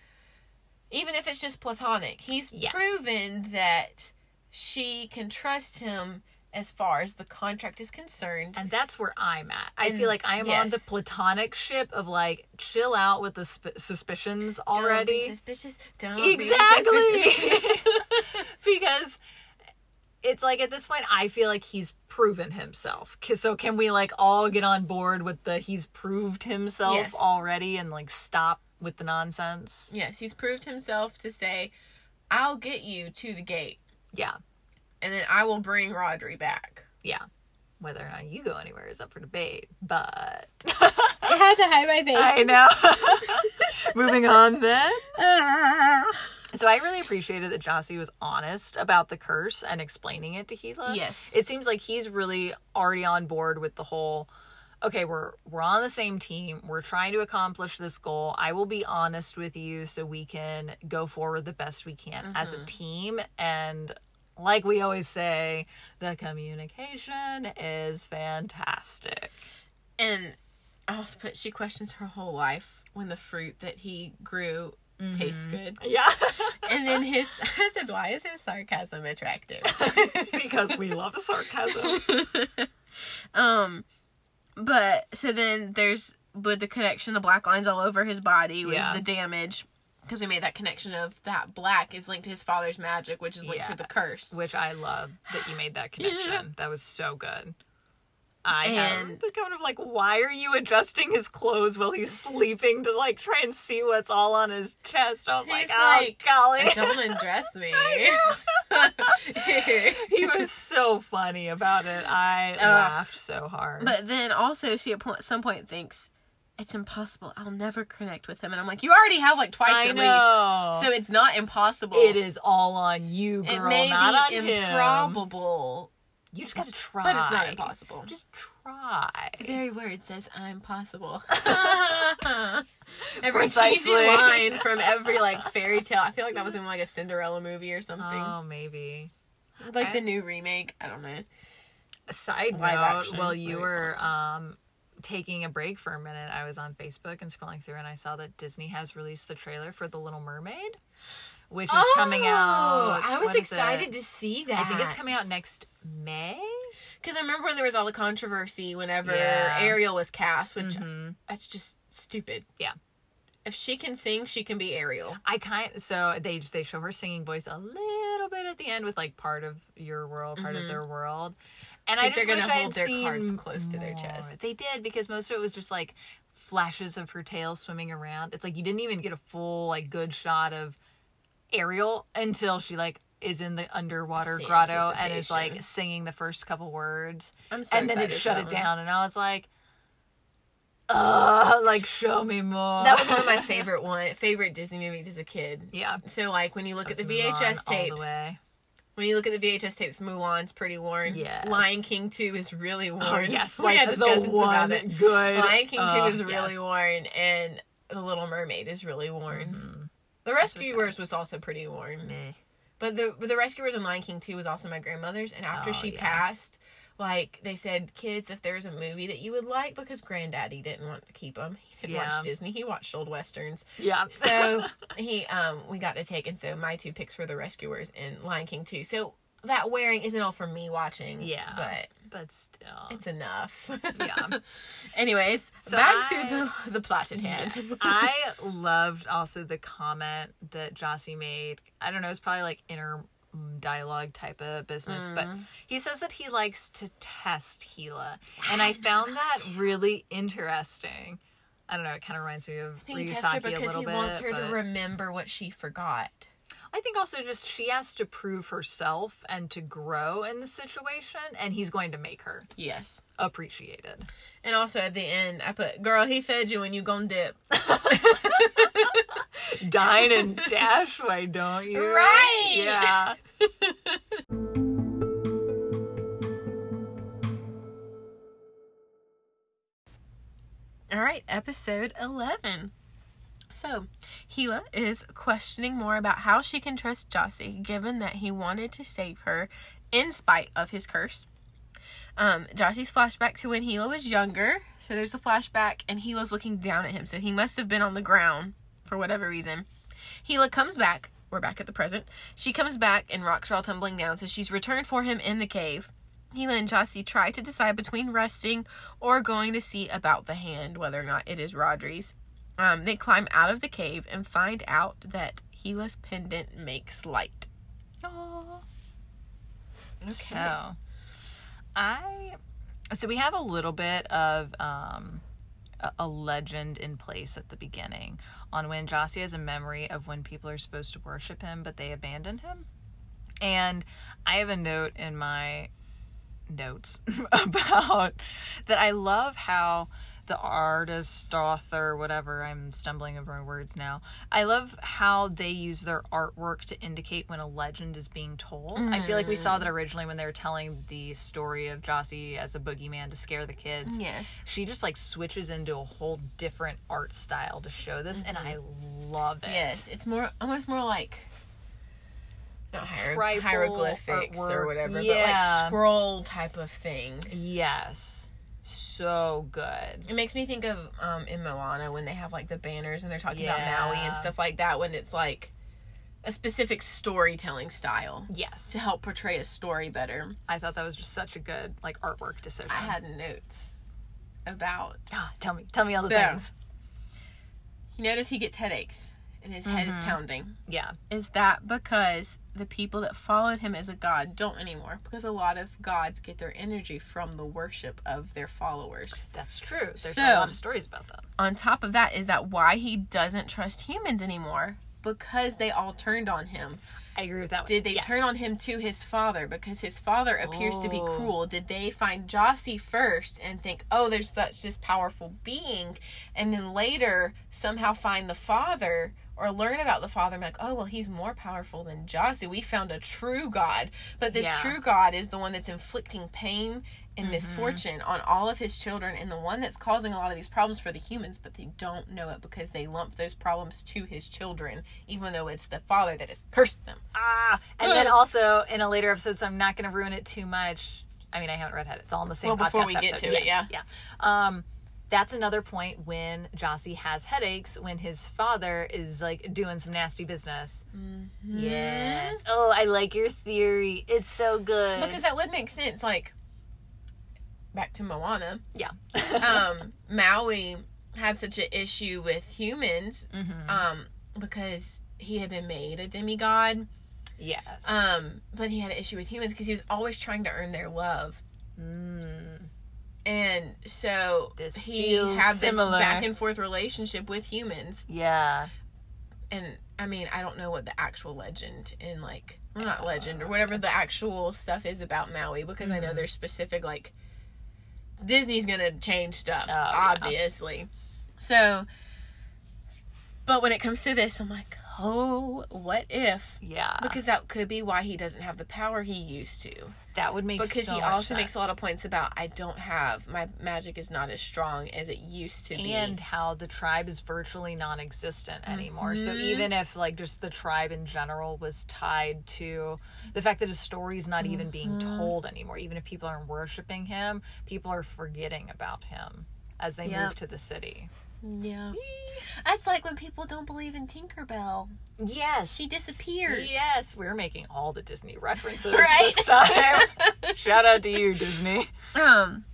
even if it's just platonic, he's Yes. proven that she can trust him as far as the contract is concerned. and that's where I'm at. I And- feel like I am on the platonic ship of like chill out with the sp- suspicions Don't be already. suspicious. Don't be exactly suspicious. because it's like at this point i feel like he's proven himself. so can we like all get on board with the he's proved himself Yes. already and like stop with the nonsense yes, he's proved himself to say, "I'll get you to the gate, yeah and then I will bring Rodri back." yeah whether or not you go anywhere is up for debate but I had to hide my face. i know moving on then so i really appreciated that jasy was honest about the curse and explaining it to Gila. Yes. it seems like he's really already on board with the whole okay we're we're on the same team. We're trying to accomplish this goal. I will be honest with you so we can go forward the best we can as Mm-hmm. a team. And like we always say the communication is fantastic. And I also put she questions her whole life when the fruit that he grew tastes good. yeah. And then his I said, why is his sarcasm attractive? because we love sarcasm. Um but so then there's with the connection, the black lines all over his body was Yeah. the damage. Because we made that connection of that black is linked to his father's magic, which is linked to the curse. which i love that you made that connection that was so good I And- have the kind of like, why are you adjusting his clothes while he's sleeping to like try and see what's all on his chest? I was like, oh like, golly. Don't undress me. he was so funny about it. I uh, laughed so hard. But then also, she at some point thinks it's impossible. I'll never connect with him, and I'm like, you already have like twice I at know. least, so it's not impossible. it is all on you, It girl, may not be on him. You just gotta try. but it's not impossible. Just try. the very word says I'm possible. every cheesy Precisely. line from every like fairy tale. I feel like that was in like a Cinderella movie or something. Oh, maybe. like I- the new remake. I don't know. Side Live note, while you you were um taking a break for a minute, I was on Facebook and scrolling through and I saw that Disney has released the trailer for The Little Mermaid, which is coming out. Oh, I was excited it? to see that. I think it's coming out next May. Because I remember when there was all the controversy whenever Yeah. Ariel was cast, which Mhm. that's just stupid. Yeah. If she can sing, she can be Ariel. I kind so they they show her singing voice a little bit at the end with like part of your world, part of their world, and I, Mm-hmm. just they're wish gonna I hold their cards close to their chest. They did because most of it was just like flashes of her tail swimming around. It's like you didn't even get a full like good shot of Ariel until she like is in the underwater the grotto and is like singing the first couple words, I'm so and then it shut it down, and I was like. Uh, like show me more. That was one of my favorite one favorite Disney movies as a kid. yeah. So like when you look at the move VHS the tapes, way. when you look at the VHS tapes, Mulan's pretty worn. Yes. Lion King two is really worn. Oh yes, we like had the discussions about it. good. Lion King Two is really yes. worn, and The Little Mermaid is really worn. The Rescuers was also pretty worn. Meh. But the but the Rescuers and Lion King 2 was also my grandmother's. And after Oh, she yeah. passed, like they said, kids, if there's a movie that you would like, because Granddaddy didn't want to keep them, he didn't Yeah. watch Disney. He watched old westerns. Yeah. So he um we got to take, and so my two picks were the Rescuers and Lion King 2. So that wearing isn't all for me watching. Yeah. but but still. it's enough. Yeah. Anyways, So back I- to the the plot at hand. Yes. I loved also the comment that Jasy made. I don't know, it's probably like inner mm, dialogue type of business, but Mm. he says that he likes to test Gila. And I found that really interesting. I don't know, it kind of reminds me of I think he tests her a because little he bit. wants her to remember what she forgot. I think also just she has to prove herself and to grow in the situation, and he's going to make her Yes. appreciated. And also at the end, I put, "Girl, he fed you and you gon' dip." Dine and dash, why don't you? Right. Yeah. All right, episode 11. So, Gila is questioning more about how she can trust Jasy given that he wanted to save her in spite of his curse. Um, Jasy's flashback to when Gila was younger. So there's a flashback, and Gila's looking down at him. So he must have been on the ground for whatever reason. Gila comes back. We're back at the present. She comes back, and rocks are all tumbling down. So she's returned for him in the cave. Gila and Jasy try to decide between resting or going to see about the hand, whether or not it is Rodri's. Um, they climb out of the cave and find out that Gila's pendant makes light. Aw. So, I so we have a little bit of um, a, a legend in place at the beginning on when Jasy has a memory of when people are supposed to worship him, but they abandoned him. And I have a note in my notes about that. I love how the artist, author, whatever, I'm stumbling over my words now. I love how they use their artwork to indicate when a legend is being told. I feel like we saw that mm. originally when they were telling the story of Jasy as a boogeyman to scare the kids. Yes. She just like switches into a whole different art style to show this, and I mm-hmm. love it. Yes, it's more almost more like not hier- hieroglyphics or artwork. whatever, but like scroll type of things. Yes. So good. It makes me think of um, in Moana when they have like the banners and they're talking about Maui and stuff like that. When it's like a specific storytelling style Yes. to help portray a story better. I thought that was just such a good like artwork decision. I had notes about. Ah, tell me, tell me all the So- things. You notice he gets headaches and his head is pounding. Yeah. Is that because the people that followed him as a god don't anymore? Because a lot of gods get their energy from the worship of their followers. That's true. There's So- a lot of stories about that. On top of that, is that why he doesn't trust humans anymore? Because they all turned on him. I agree with that. one. Did they Yes. turn on him to his father because his father appears to be Oh. cruel? Did they find Jasy first and think, oh, there's such this powerful being, and then later somehow find the father or learn about the father and be like, oh, well, he's more powerful than Jasy. We found a true God. But this Yeah. true God is the one that's inflicting pain and Mm-hmm. misfortune on all of his children and the one that's causing a lot of these problems for the humans, but they don't know it because they lump those problems to his children, even though it's the father that has cursed them. Ah, and then also in a later episode, so I'm not going to ruin it too much. I mean, I haven't read it. It's all in the same. Well, before podcast we get episode. to it, Yes, yeah. Um, that's another point when Jasy has headaches when his father is like doing some nasty business. Mm-hmm. Yes. Oh, I like your theory. It's so good. because that would make sense like back to moana yeah. um maui had such an issue with humans Mm-hmm. um because he had been made a demigod yes. um but he had an issue with humans because he was always trying to earn their love Mm. And so This he had this similar. back and forth relationship with humans Yeah. and i mean i don't know what the actual legend in like well, not legend or whatever the actual stuff is about maui because i Mm-hmm. know there's specific like disney's gonna change stuff Oh, yeah. obviously so but when it comes to this i'm like oh what if Yeah. because that could be why he doesn't have the power he used to that would make sense. because so he also makes a lot of points about i don't have my magic is not as strong as it used to be and how the tribe is virtually non-existent anymore so Mm-hmm. even if like just the tribe in general was tied to the fact that his story's not even being Mm-hmm. told anymore even if people aren't worshiping him people are forgetting about him as they Yep. move to the city yeah. That's like when people don't believe in tinkerbell. Yes. She disappears. Yes we're making all the disney references Right. this time. Shout out to you disney. Um,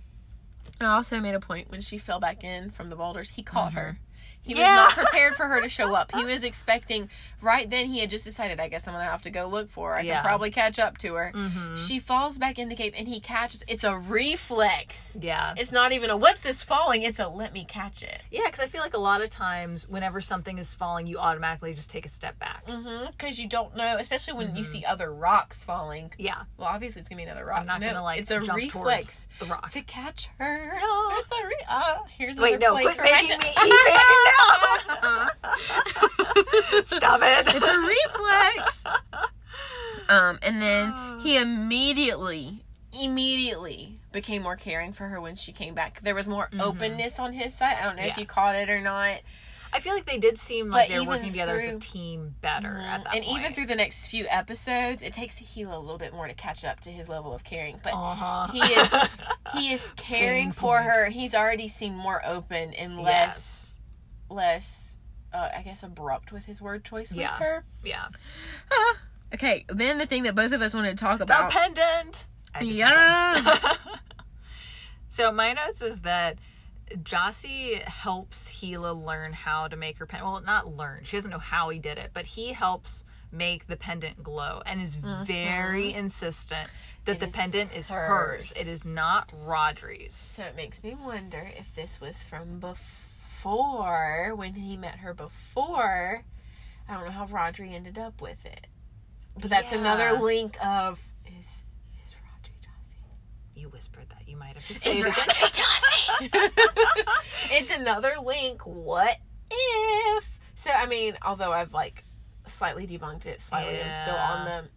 I also made a point when she fell back in from the boulders. He caught her. He was not prepared for her to show up. He was expecting. Right then, he had just decided. I guess I'm gonna have to go look for her. I Yeah. can probably catch up to her. Mhm. She falls back in the cave, and he catches. It's a reflex. yeah It's not even a what's this falling. It's a let me catch it. yeah because i feel like a lot of times whenever something is falling you automatically just take a step back Mm-hmm. Because you don't know, especially when you see other rocks falling. yeah Well, obviously it's gonna be another rock. i'm not No, gonna like It's a reflex the rock to catch her. No. It's a re- uh, here's Wait, no, quit making me eat it. Stop it. It's a reflex. Um, and then he immediately, immediately became more caring for her when she came back. There was more openness on his side. I don't know if you caught it or not. I feel like they did seem like But they're working together as a team better at that and point. even through the next few episodes, it takes Gila a little bit more to catch up to his level of caring. But uh-huh. he is he is caring for point. her. He's already seemed more open and less less uh, I guess abrupt with his word choice Yeah. with her. Yeah. Okay, then the thing that both of us wanted to talk about. The pendant. Yeah. So my notes is that Jasy helps Gila learn how to make her pendant. Well, not learn. She doesn't know how he did it, but he helps make the pendant glow and is very insistent that Mm-hmm. It the is pendant is hers. hers. It is not Rodri's. so it makes me wonder if this was from before when he met her before. I don't know how Rodri ended up with it. But that's Yeah. another link of is is Rodri Jasy? You whispered that. You might have to say Is it again. Rodri it's another link. What if? So I mean, although I've like slightly debunked it, slightly I'm still on Yeah. the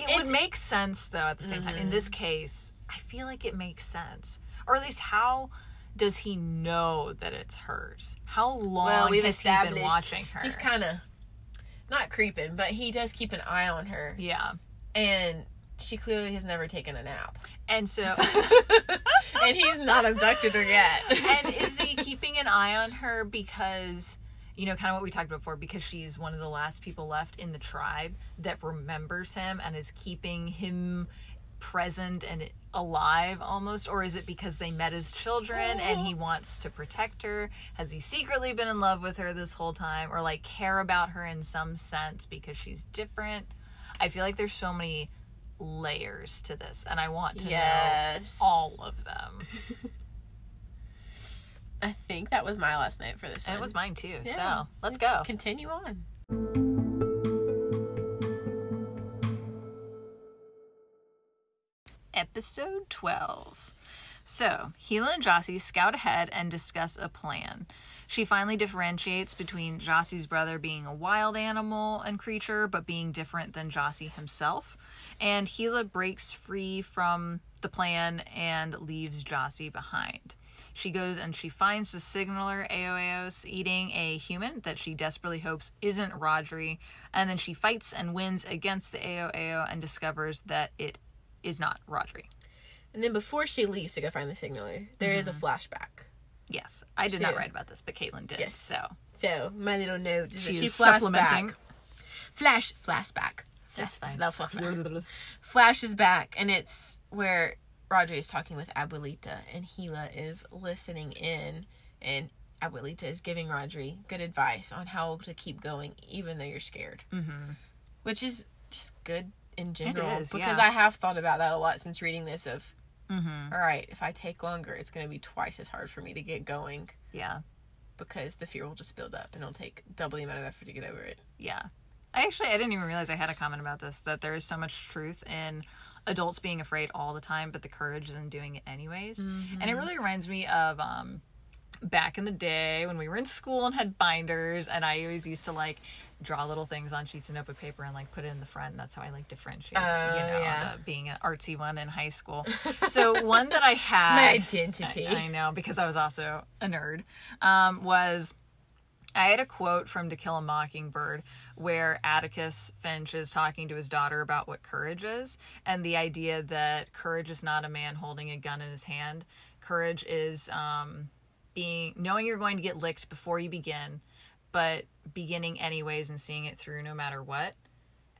It It's- Mm-hmm. would make sense though at the same time. In this case, I feel like it makes sense. Or at least how does he know that it's hers? How long well, we've has he been watching her? he's kind of not creeping, but he does keep an eye on her, yeah. and she clearly has never taken a nap, And so and he's not abducted her yet. and is he keeping an eye on her because you know kind of what we talked about before because she's one of the last people left in the tribe that remembers him and is keeping him present and alive almost? Or is it because they met as children and he wants to protect her? Has he secretly been in love with her this whole time? Or like care about her in some sense because she's different? I feel like there's so many layers to this and i want to yes, know all of them I think that was my last night for this it was mine too Yeah. so let's go Continue on. episode 12. So, Gila and Jasy scout ahead and discuss a plan. She finally differentiates between Jasy's brother being a wild animal and creature, but being different than Jasy himself. And Gila breaks free from the plan and leaves Jasy behind. She goes and she finds the signaler Ao Aos eating a human that she desperately hopes isn't Rodri, and then she fights and wins against the Ao Ao and discovers that it is not Rodri. And then before she leaves to go find the signaler, there is a Mm-hmm. flashback. Yes, I did not write about this, but Caitlyn did. Yes. So So my little note is she she supplementing. Flash flashback. That's fine. That flash- flashes back and it's where Rodri is talking with Abuelita and Gila is listening in and Abuelita is giving Rodri good advice on how to keep going even though you're scared. Mm-hmm. Which is just good in general is, because yeah. I have thought about that a lot since reading this of Mm-hmm. all right, if I take longer, it's going to be twice as hard for me to get going Yeah, because the fear will just build up and it'll take double the amount of effort to get over it. yeah. I actually I didn't even realize I had a comment about this that there is so much truth in adults being afraid all the time, but the courage is in doing it anyways. And it really reminds me of um back in the day when we were in school and had binders and I always used to like draw little things on sheets of notebook paper and like put it in the front and that's how I like differentiate Oh, you know yeah. the, being an artsy one in high school. So one that I had My identity. I, I know because I was also a nerd. Um, was I had a quote from To Kill a Mockingbird where Atticus Finch is talking to his daughter about what courage is and the idea that courage is not a man holding a gun in his hand. Courage is um, being knowing you're going to get licked before you begin, but beginning anyways and seeing it through no matter what.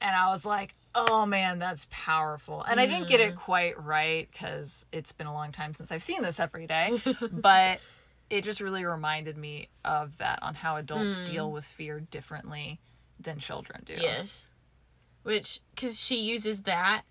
And I was like, oh man, that's powerful. And I didn't get it quite right because it's been a long time since I've seen this every day. but it just really reminded me of that on how adults hmm. deal with fear differently than children do. Yes. Which, because she uses that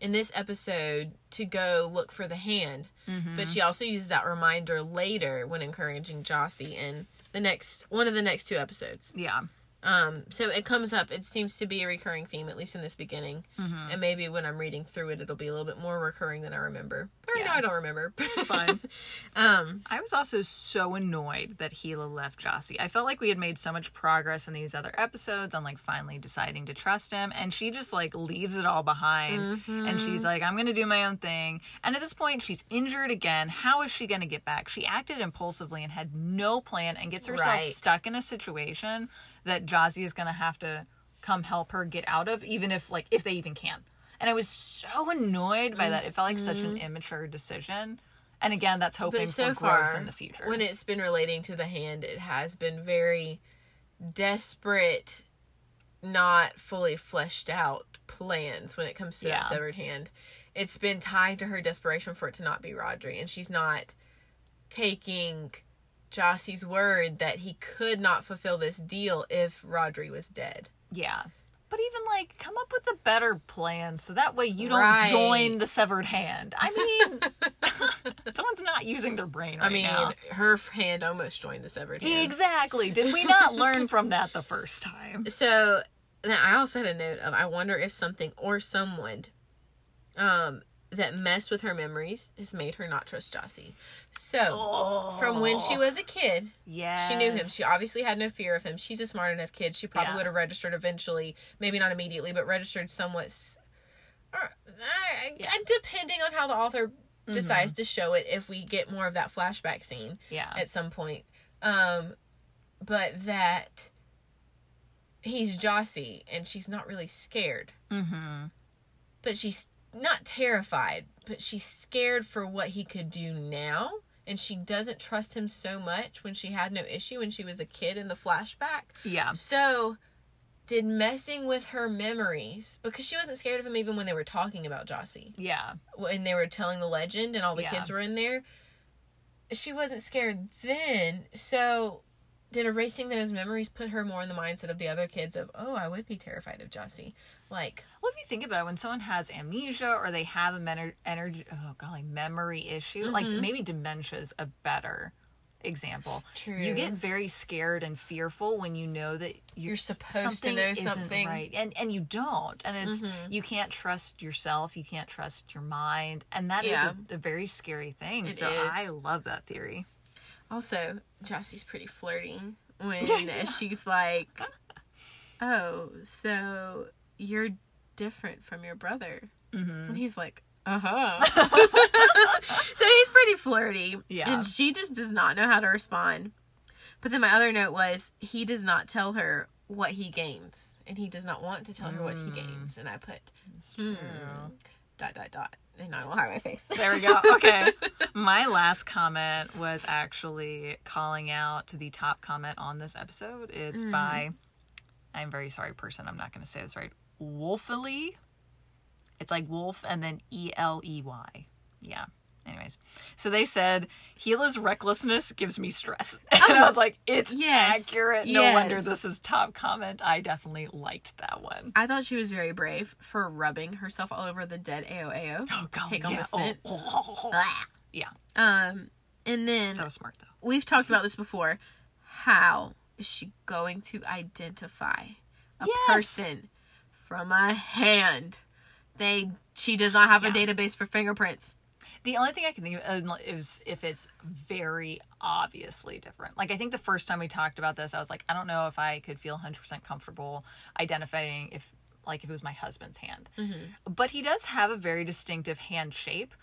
in this episode to go look for the hand, mm-hmm. but she also uses that reminder later when encouraging Jasy in the next one of the next two episodes. Yeah. Um, so it comes up. It seems to be a recurring theme, at least in this beginning. Mm-hmm. And maybe when I'm reading through it, it'll be a little bit more recurring than I remember. Or no, I don't remember. Fun. um, I was also so annoyed that Gila left Jasy. I felt like we had made so much progress in these other episodes on like finally deciding to trust him, and she just like leaves it all behind. And she's like, I'm gonna do my own thing. And at this point, she's injured again. How is she gonna get back? She acted impulsively and had no plan and gets herself Right. stuck in a situation that Jasy is gonna have to come help her get out of, even if like if they even can. And I was so annoyed by that. It felt like such an mm-hmm. immature decision. And again, that's hoping but so for growth far, in the future. when it's been relating to the hand, it has been very desperate, not fully fleshed out plans when it comes to Yeah. that severed hand. It's been tied to her desperation for it to not be Rodri, and she's not taking Jasy's word that he could not fulfill this deal if Rodri was dead. yeah. But even like come up with a better plan so that way you don't Right. join the severed hand. I mean, someone's not using their brain right I mean, now. her hand almost joined the severed hand. Exactly. Did we not learn from that the first time? So now I also had a note of I wonder if something or someone um that messed with her memories has made her not trust Jasy. So from when she was a kid, Yeah. she knew him. She obviously had no fear of him. She's a smart enough kid. She probably Yeah. would have registered eventually, maybe not immediately, but registered somewhat. s- Or, uh, Yeah. Mm-hmm. depending on how the author decides to show it, if we get more of that flashback scene Yeah. at some point. Um, but that he's Jasy and she's not really scared. mm-hmm. But she's not terrified, but she's scared for what he could do now. And she doesn't trust him so much when she had no issue when she was a kid in the flashback. Yeah. So, did messing with her memories, because she wasn't scared of him even when they were talking about Jasy Yeah. when they were telling the legend and all the Yeah. kids were in there, she wasn't scared then. So, did erasing those memories put her more in the mindset of the other kids of, oh, I would be terrified of Jasy? Like, Well, if you think about it, when someone has amnesia or they have a men- energy, oh golly, memory issue, like Mm-hmm. maybe dementia is a better example. True. You get very scared and fearful when you know that you're, You're supposed to know something. right, and and you don't, and it's Mhm. you can't trust yourself, you can't trust your mind, and that is Yeah. a, a very scary thing. It so is. I love that theory. also, Jasy's pretty flirty when she's like, oh, so you're different from your brother. Mm-hmm. And he's like, uh huh. so he's pretty flirty. Yeah. And she just does not know how to respond. But then my other note was he does not tell her what he gains. And he does not want to tell her what he gains. And I put hmm, dot dot dot. And I will hide my face. There we go. Okay. My last comment was actually calling out the top comment on this episode. It's Mm. by, I'm very sorry, person. I'm not going to say this right. Wolfily. It's like wolf and then E L E Y. Yeah. Anyways, so they said Gila's recklessness gives me stress, and I was like, "It's Yes. accurate." No wonder this is top comment. I definitely liked that one. I thought she was very brave for rubbing herself all over the dead Ao Ao to golly, take on yeah. the scent. Oh. Yeah, Um, and then that was smart though. we've talked about this before. How is she going to identify a Yes. person from a hand? They she does not have a database for fingerprints. The only thing I can think of uh, is if it's very obviously different. Like I think the first time we talked about this, I was like, I don't know if I could feel 100% comfortable identifying if like if it was my husband's hand. But he does have a very distinctive hand shape.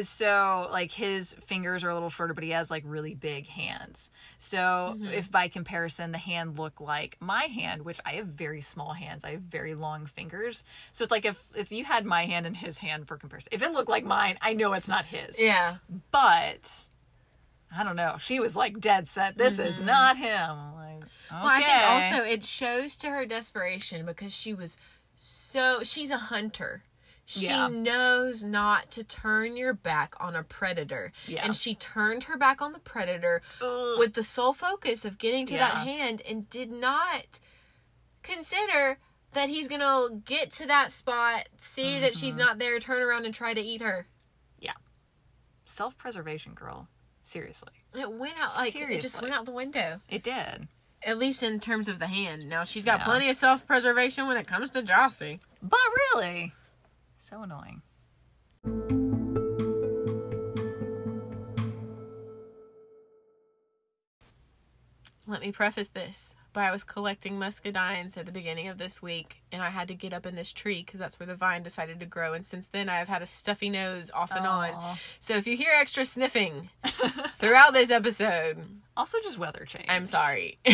So like his fingers are a little shorter, but he has like really big hands. So mm-hmm. if by comparison the hand looked like my hand, which I have very small hands, I have very long fingers. So it's like if if you had my hand and his hand for comparison, if it looked like mine, I know it's not his. Yeah. But I don't know. She was like dead set. This is mm-hmm. not him. I'm like, okay. Well, I think also it shows to her desperation because she was so she's a hunter. She Yeah. knows not to turn your back on a predator. Yeah. And she turned her back on the predator Ugh. with the sole focus of getting to that hand and did not consider that he's going to get to that spot, see that Mm-hmm. she's not there, turn around and try to eat her. Yeah. Self preservation, girl. Seriously, It went out like it just went out the window. it did. At least in terms of the hand. Now she's got Yeah. plenty of self preservation when it comes to Jasy. But really, so annoying. Let me preface this by I was collecting muscadines at the beginning of this week, and I had to get up in this tree because that's where the vine decided to grow. And since then, I've had a stuffy nose off and on. So if you hear extra sniffing throughout this episode, Also, just weather change. I'm sorry.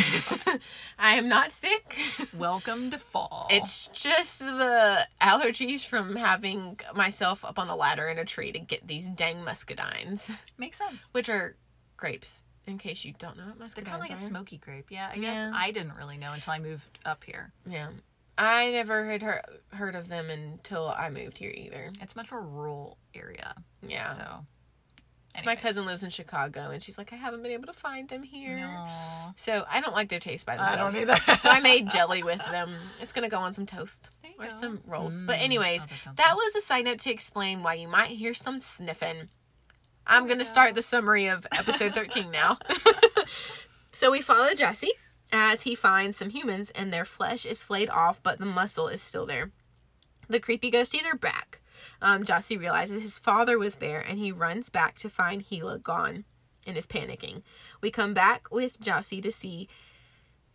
I am not sick. Welcome to fall. It's just the allergies from having myself up on a ladder in a tree to get these dang muscadines, makes sense. which are grapes. In case you don't know what They're muscadines kind of like a are. smoky grape. Yeah, I guess Yeah. I didn't really know until I moved up here. Yeah. I never had heard, heard of them until I moved here either. It's much more rural area. Yeah. So, My cousin lives in Chicago and she's like, I haven't been able to find them here. So I don't like their taste by themselves. I don't either. so I made jelly with them. It's gonna go on some toast or go. some rolls. But Mm. anyways, Oh, that that was the side note to explain why you might hear some sniffing. I'm gonna start the summary of episode 13 now. so we follow Jasy as he finds some humans and their flesh is flayed off, but the muscle is still there. The creepy ghosties are back. Um, Jasy realizes his father was there and he runs back to find Gila gone and is panicking. We come back with Jasy to see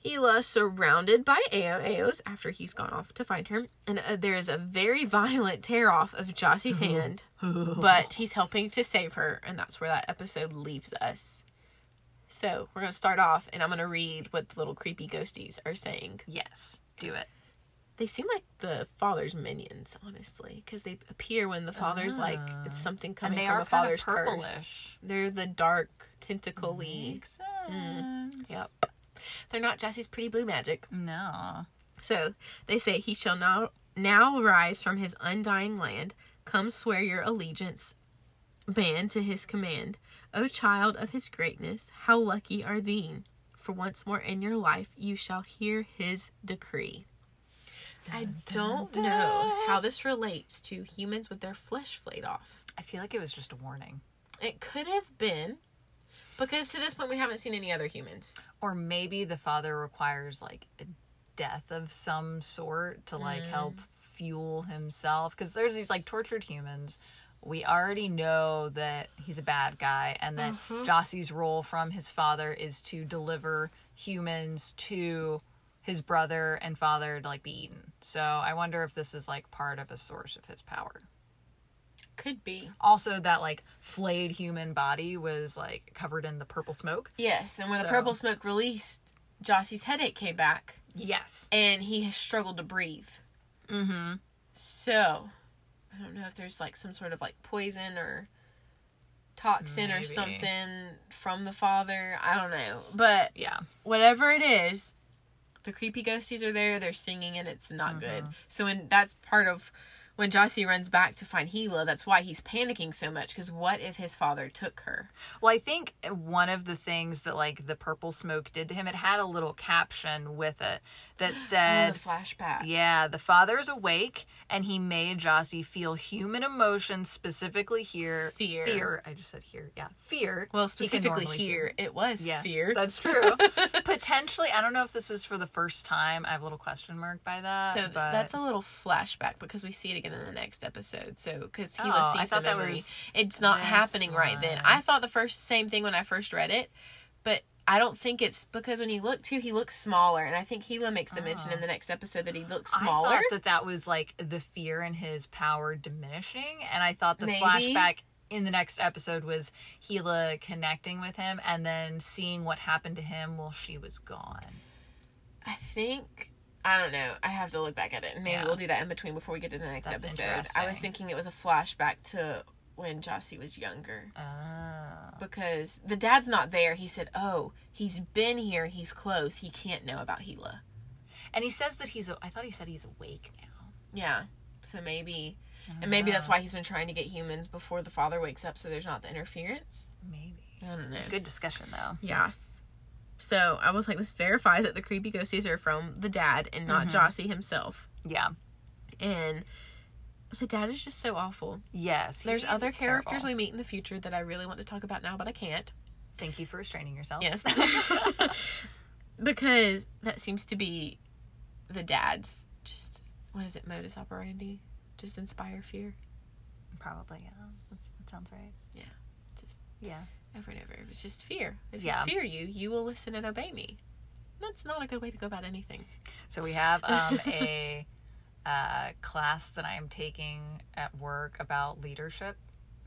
Gila surrounded by Ao Aos after he's gone off to find her. And uh, there is a very violent tear off of Jasy's hand, but he's helping to save her, and that's where that episode leaves us. So we're going to start off, and I'm going to read what the little creepy ghosties are saying. Yes, do it. They seem like the father's minions, honestly, because they appear when the father's like it's something coming Ah. from the father's curse. They're the dark, tentacly. Makes sense. Yep. They're not Jasy's pretty blue magic. No. So they say, He shall now, now rise from his undying land. Come swear your allegiance, band to his command. O child of his greatness, how lucky are thee! For once more in your life you shall hear his decree. I don't know how this relates to humans with their flesh flayed off. I feel like it was just a warning. It could have been, because to this point we haven't seen any other humans. Or maybe the father requires like a death of some sort to like help mm. fuel himself. Because there's these like tortured humans. We already know that he's a bad guy and that uh-huh. Jasy's role from his father is to deliver humans to his brother and father to like be eaten. So I wonder if this is like part of a source of his power. Could be. Also that like flayed human body was like covered in the purple smoke. Yes, and when the purple smoke released, Jasy's headache came back. Yes. and he has struggled to breathe. Mm-hmm. So, I don't know if there's like some sort of like poison or toxin or something from the father. I don't know. But Yeah. whatever it is, the creepy ghosties are there, they're singing and it's not good. Uh-huh. So when that's part of when Jasy runs back to find Gila, that's why he's panicking so much because what if his father took her? Well, I think one of the things that like the purple smoke did to him, it had a little caption with it that Oh, said, the flashback. "Yeah, the father's awake, and he made Jasy feel human emotions, specifically here Fear. Fear. I just said here. Yeah, fear. Well, specifically normally here, it was Yeah, fear. That's true. Potentially, I don't know if this was for the first time. I have a little question mark by that. So but that's a little flashback because we see it again in the next episode. So because he Oh, I sees the thought that memory, was it's not happening right then. I thought the first same thing when I first read it, but I don't think it's because when you look too, he looks smaller, and I think Gila makes the mention in ah. the next episode that he looks smaller. I thought that that was like the fear in his power diminishing, and I thought the Maybe. flashback in the next episode was Gila connecting with him and then seeing what happened to him while she was gone. I think. I don't know. I have to look back at it, maybe Yeah. we'll do that in between before we get to the next That's episode. I was thinking it was a flashback to when Jasy was younger. Oh. Because the dad's not there. He said, "Oh, he's been here. He's close. He can't know about Gila." And he says that he's. I thought he said he's awake now. Yeah. So maybe, and maybe that's why he's been trying to get humans before the father wakes up, so there's not the interference. Maybe. I don't know. Good discussion though. Yes. So I was like, this verifies that the creepy ghosties are from the dad and not mm-hmm. Jasy himself. Yeah. And the dad is just so awful. Yes. There's other characters terrible. we meet in the future that I really want to talk about now, but I can't. Thank you for restraining yourself. Yes. because that seems to be the dad's just what is it modus operandi just inspire fear Probably, yeah. That sounds right. Yeah. Just Yeah. over and over it's just fear if Yeah. I fear you you will listen and obey me that's not a good way to go about anything So we have um, a uh, class that I am taking at work about leadership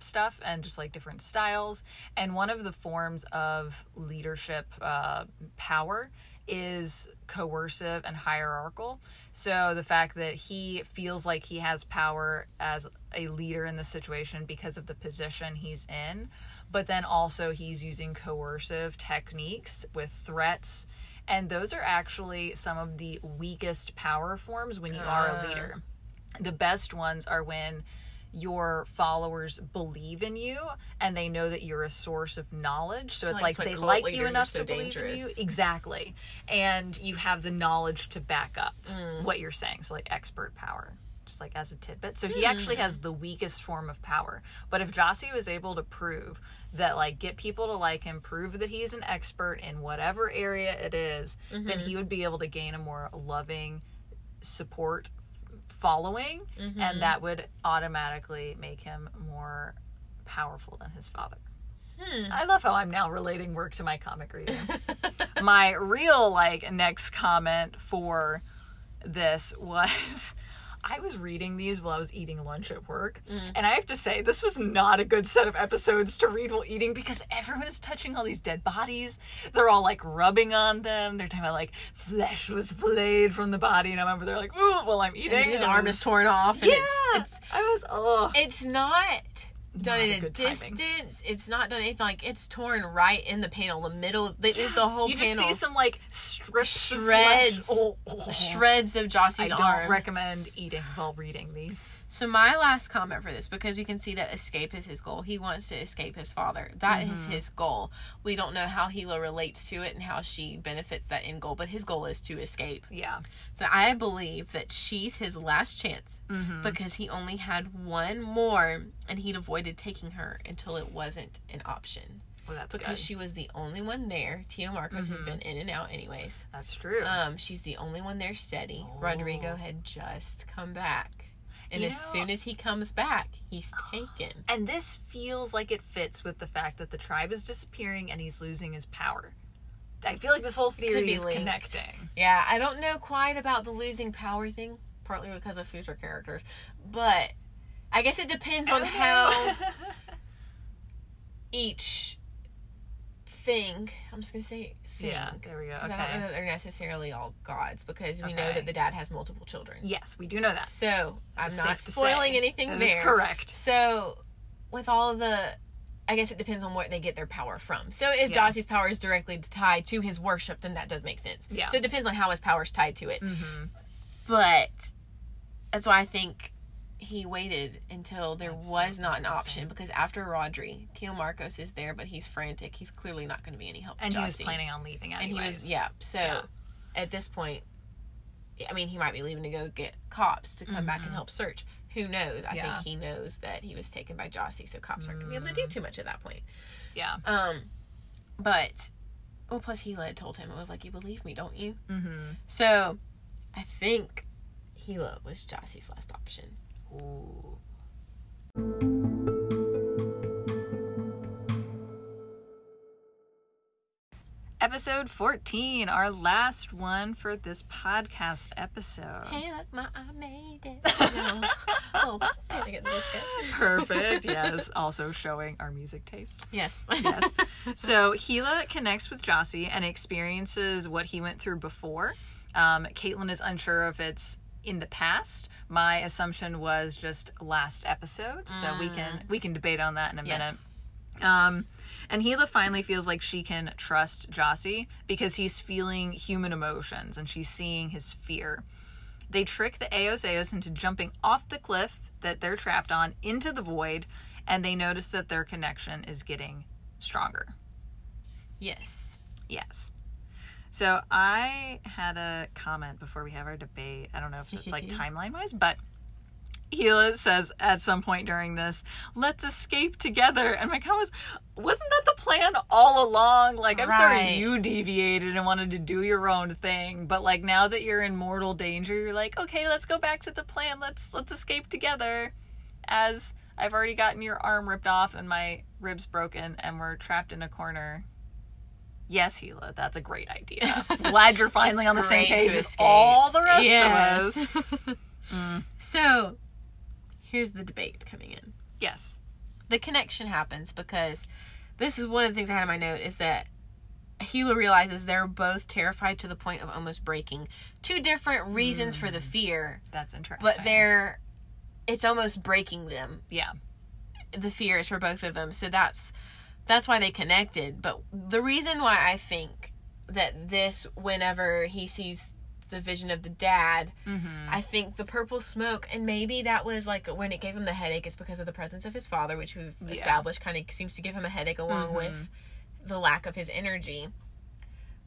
stuff and just like different styles. And one of the forms of leadership uh, power is coercive and hierarchical. So the fact that he feels like he has power as a leader in the situation because of the position he's in, but then also he's using coercive techniques with threats. And those are actually some of the weakest power forms when you are a Ah. leader. The best ones are when your followers believe in you and they know that you're a source of knowledge. So it's like like they like you enough so to believe in you. Exactly. And you have the knowledge to back up Mm. what you're saying. So like expert power. Just like as a tidbit. So he actually Mm. has the weakest form of power. But if Jasy was able to prove that like get people to like him, prove that he's an expert in whatever area it is, then Mm-hmm. he would be able to gain a more loving support following Mm-hmm. and that would automatically make him more powerful than his father. Hmm. I love how I'm now relating work to my comic reading. my real like next comment for this was I was reading these while I was eating lunch at work, mm. and I have to say this was not a good set of episodes to read while eating because everyone is touching all these dead bodies. They're all like rubbing on them. They're talking about like flesh was flayed from the body, and I remember they're like, "Ooh," while I'm eating. And his and arm is torn off and Yeah, it's, it's I was oh it's not done at a good timing. distance. It's not done anything like it's torn right in the panel. The middle it is the whole you panel. just see some like strips of Shreds. flesh. Oh, oh. shreds of I Jasy's don't arm. recommend eating while reading these. So my last comment for this, because you can see that escape is his goal. He wants to escape his father. That is Mm-hmm. his goal. We don't know how Gila relates to it and how she benefits that end goal, but his goal is to escape. Yeah. So I believe that she's his last chance Mm-hmm. because he only had one more and he'd avoided taking her until it wasn't an option. Well, that's Because good. she was the only one there. Tio Marcos had been in and out anyways. That's true. Um, she's the only one there steady. Rodrigo had just come back. And You as know- soon as he comes back, he's taken. and this feels like it fits with the fact that the tribe is disappearing and he's losing his power. I feel like this whole theory is linked. connecting. Yeah, I don't know quite about the losing power thing, partly because of future characters, but I guess it depends on how each thing. I'm just gonna say thing. yeah, there we go. 'cause I don't know that they're necessarily all gods because we know that the dad has multiple children. Yes, we do know that. So I'm not spoiling anything That there. correct. So with all of the I guess it depends on what they get their power from. So if Yeah. Jasy's power is directly tied to his worship, then that does make sense. Yeah. So it depends on how his power is tied to it. Mm-hmm. But that's why I think he waited until there That's so was not an option because after Rodri, Tio Marcos is there, but he's frantic. He's clearly not going to be any help to And he was planning on leaving and he was yeah. So Yeah. at this point, I mean, he might be leaving to go get cops to come back and Mhm. help search. Who knows? I Yeah. think he knows that he was taken by Jasy, so cops aren't going to be able to do too much at that point. Yeah. Um, but well, plus Gila had told him it was like, "You believe me, don't you?" Mm-hmm. So I think Gila was Jasy's last option. Episode 14, our last one for this podcast episode. Hey, look, my I made it. Oh, the Disco. Perfect. Yes. Also showing our music taste. Yes. Yes. so Gila connects with Jasy and experiences what he went through before. Um, Caitlyn is unsure if it's in the past. My assumption was just last episode, so we can we can debate on that in a minute. Um, and Gila finally feels like she can trust Jasy because he's feeling human emotions and she's seeing his fear. They trick the Ao Aos into jumping off the cliff that they're trapped on into the void, and they notice that their connection is getting stronger. Yes. Yes. So I had a comment before we have our debate. I don't know if it's like timeline wise, but Gila says at some point during this, let's escape together. And my comment was, wasn't that the plan all along? Like, I'm sorry you deviated and wanted to do your own thing, but like now that you're in mortal danger, you're like, okay, let's go back to the plan. Let's let's escape together. As I've already gotten your arm ripped off and my ribs broken and we're trapped in a corner. Yes, Gila, that's a great idea. Glad you're finally on the same page as all the rest Yes. of us. Mm. So, here's the debate coming in. Yes. the connection happens because this is one of the things I had in my note is that Gila realizes they're both terrified to the point of almost breaking. Two different reasons for the mm. fear, That's interesting. but they're it's almost breaking them. yeah. The fear is for both of them. So that's that's why they connected. But the reason why I think that this whenever he sees the vision of the dad, Mm-hmm. I think the purple smoke, and maybe that was like when it gave him the headache, is because of the presence of his father, which we've established kind of seems to give him a headache along Mm-hmm. with the lack of his energy.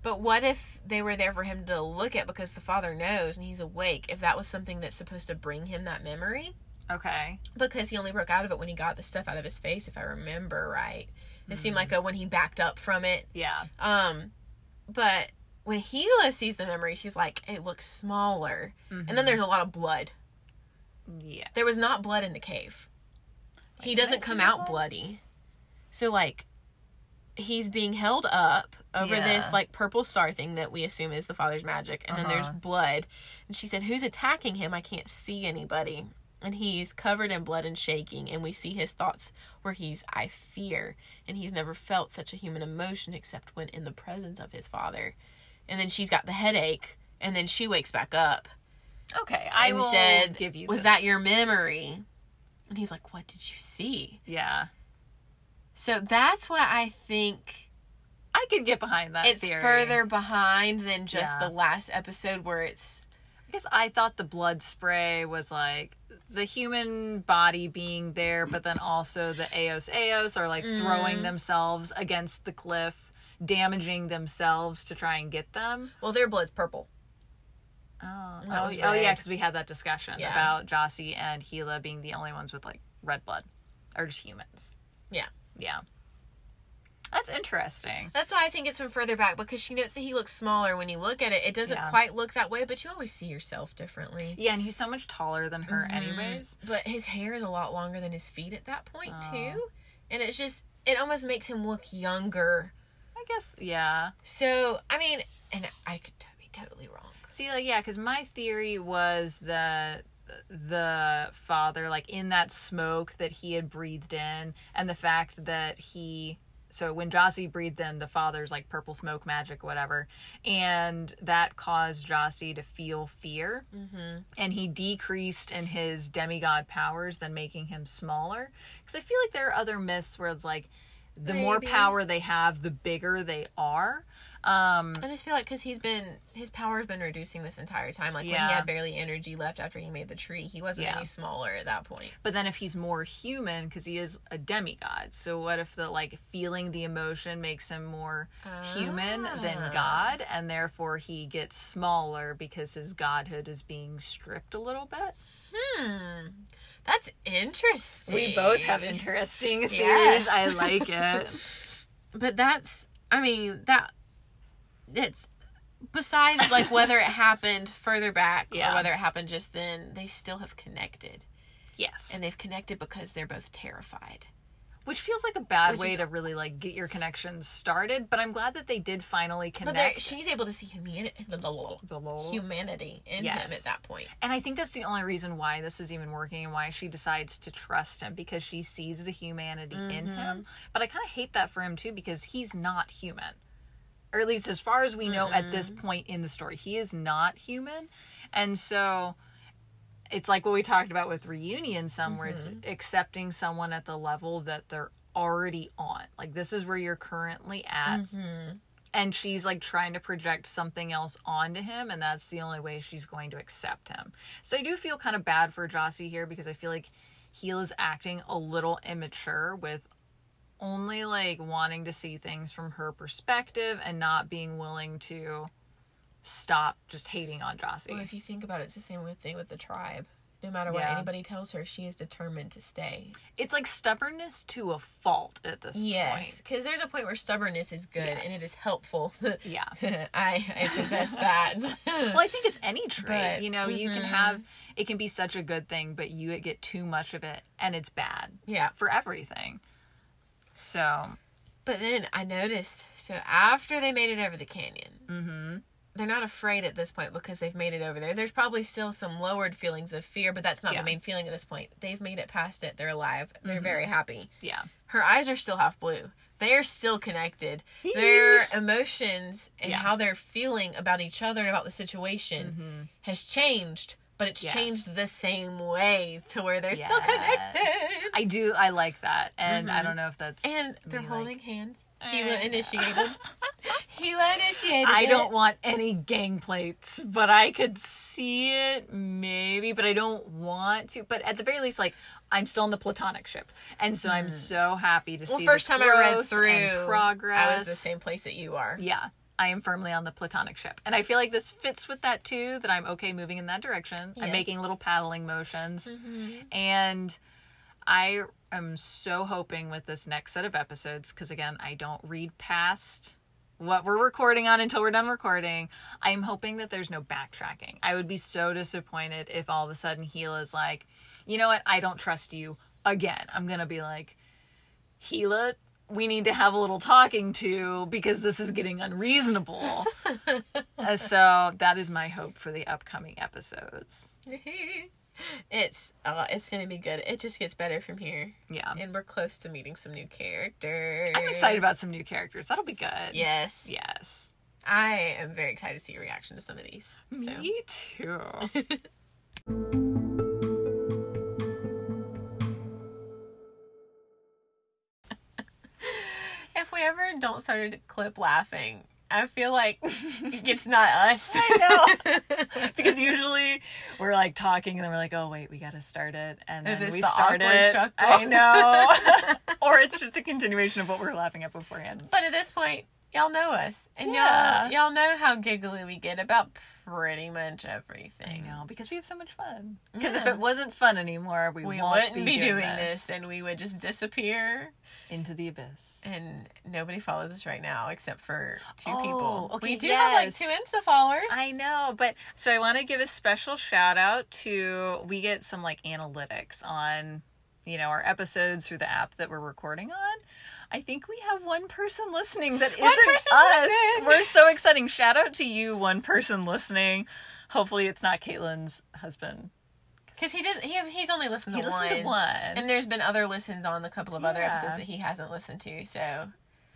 But what if they were there for him to look at because the father knows and he's awake? If that was something that's supposed to bring him that memory, Okay. because he only broke out of it when he got the stuff out of his face, if I remember right. It seemed Mm-hmm. like a, when he backed up from it. Yeah. Um, but when Gila sees the memory, she's like, it looks smaller. And then there's a lot of blood. Yeah. There was not blood in the cave. he doesn't come out blood? bloody. So like he's being held up over Yeah. this like purple star thing that we assume is the father's magic and then there's Uh-huh. blood. And she said, "Who's attacking him? I can't see anybody." And he's covered in blood and shaking and we see his thoughts where he's I fear and he's never felt such a human emotion except when in the presence of his father. And then she's got the headache and then she wakes back up Okay. I will said, give you. "Was this. that your memory?" And he's like, "What did you see?" Yeah. So that's why I think I could get behind that. it's theory. further behind than just Yeah. the last episode where it's I guess I thought the blood spray was like the human body being there, but then also the Ao Aos are like Mm-hmm. throwing themselves against the cliff, damaging themselves to try and get them. well, their blood's purple. Oh, oh, oh yeah, because we had that discussion Yeah. about Jasy and Gila being the only ones with like red blood, or just humans. Yeah. Yeah. That's interesting. That's why I think it's from further back because she notes that he looks smaller when you look at it. It doesn't Yeah. quite look that way, but you always see yourself differently. Yeah, and he's so much taller than her, Mm-hmm. anyways. But his hair is a lot longer than his feet at that point Oh. too, and it's just it almost makes him look younger. I guess, yeah. So I mean, and I could be totally wrong. See, like, yeah, because my theory was that the father, like, in that smoke that he had breathed in, and the fact that he. So when Jasy breathed in, the father's like purple smoke magic, whatever, and that caused Jasy to feel fear, mm-hmm. and he decreased in his demigod powers, then making him smaller. Because I feel like there are other myths where it's like, the more power they have, the bigger they are. Um, I just feel like because he's been his power's been reducing this entire time. Like when he had barely energy left after he made the tree, he wasn't Yeah. any smaller at that point. But then if he's more human, because he is a demigod, so what if the like feeling the emotion makes him more human than Ah. God, and therefore he gets smaller because his godhood is being stripped a little bit? Hmm, that's interesting. We both have interesting theories. I like it. but that's I mean that it's besides like whether it happened further back Yeah. or whether it happened just then, they still have connected, Yes, and they've connected because they're both terrified. which feels like a bad Which way is- to really like get your connections started. But I'm glad that they did finally But connect. she's able to see humanity, humanity in him at that point. And I think that's the only reason why this is even working and why she decides to trust him because she sees the humanity in Mm-hmm. him. But I kind of hate that for him too because he's not human. Or at least as far as we know at this point in the story, he is not human. And so it's like what we talked about with reunion somewhere it's Mm-hmm. accepting someone at the level that they're already on. Like this is where you're currently at Mm-hmm. and she's like trying to project something else onto him and that's the only way she's going to accept him so i do feel kind of bad for jasy here because i feel like he is acting a little immature with only like wanting to see things from her perspective and not being willing to stop just hating on jasy Well, if you think about it, it's the same thing with the tribe. no matter what Yeah. anybody tells her, she is determined to stay. It's like stubbornness to a fault at this Yes, point. because there's a point where stubbornness is good and it is helpful. Yeah. I I possess that. Well, I think it's any trait. But- you know, you can mhm. have it can be such a good thing, but you get too much of it and it's bad yeah. for everything. So, But then I noticed, so after they made it over the canyon, hmm they're not afraid at this point because they've made it over there. There's probably still some lowered feelings of fear, but that's not Yeah. the main feeling at this point. They've made it past it. They're alive. They're Mm-hmm. very happy. yeah. Her eyes are still half blue. They're still connected. Their emotions and Yeah. how they're feeling about each other and about the situation has changed, but it's Yes. changed the same way to where they're still connected. I do I like that. And I Mhm. don't know if that's And they're me, like- holding hands. I Gila initiated. Gila initiated. I it. don't want any gang plates, but I could see it maybe, but I don't want to. But at the very least, like I'm still on the platonic ship, and so I'm so happy to Hmm. Well, see. first this time I read through progress. I was the same place that you are. Yeah, I am firmly on the platonic ship, and I feel like this fits with that too. That I'm okay moving in that direction. I'm Mm-hmm. making little paddling motions, and I am so hoping with this next set of episodes because again, I don't read past what we're recording on until we're done recording. I'm hoping that there's no backtracking. I would be so disappointed if all of a sudden Gila's like, you know what, I don't trust you again. I'm gonna be like, Gila, we need to have a little talking to because this is getting unreasonable. Uh, so that is my hope for the upcoming episodes. it's uh, it's gonna be good. It just gets better from here, Yeah. and we're close to meeting some new characters. I'm excited about some new characters. That'll be good. Yes, Yes. I am very excited to see your reaction to some of these. So. Me too. we ever don't start a clip laughing, I feel like it's not us. I know. because usually we're like talking and then we're like, oh wait, we gotta start it, and then we the start it. I know. or it's just a continuation of what we were laughing at beforehand. But at this point, y'all know us, and Yeah. y'all y'all know how giggly we get about pretty much I everything. know because we have so much fun. Because if it wasn't fun anymore, we, We won't wouldn't be, doing, doing this. and we would just disappear, into the abyss. and nobody follows us right now except for two Oh, people. okay, we do have like two Insta followers. I know, but so I want to give a special shout out to we get some like analytics on, you know, our episodes through the app that we're recording on. I think we have one person listening that One isn't person us. We're so exciting. Shout out to you, one person listening. Hopefully, it's not Caitlyn's husband. Because he did. He he's only listened He to listened one. to one, And there's been other listens on the couple of other episodes that he hasn't listened to. So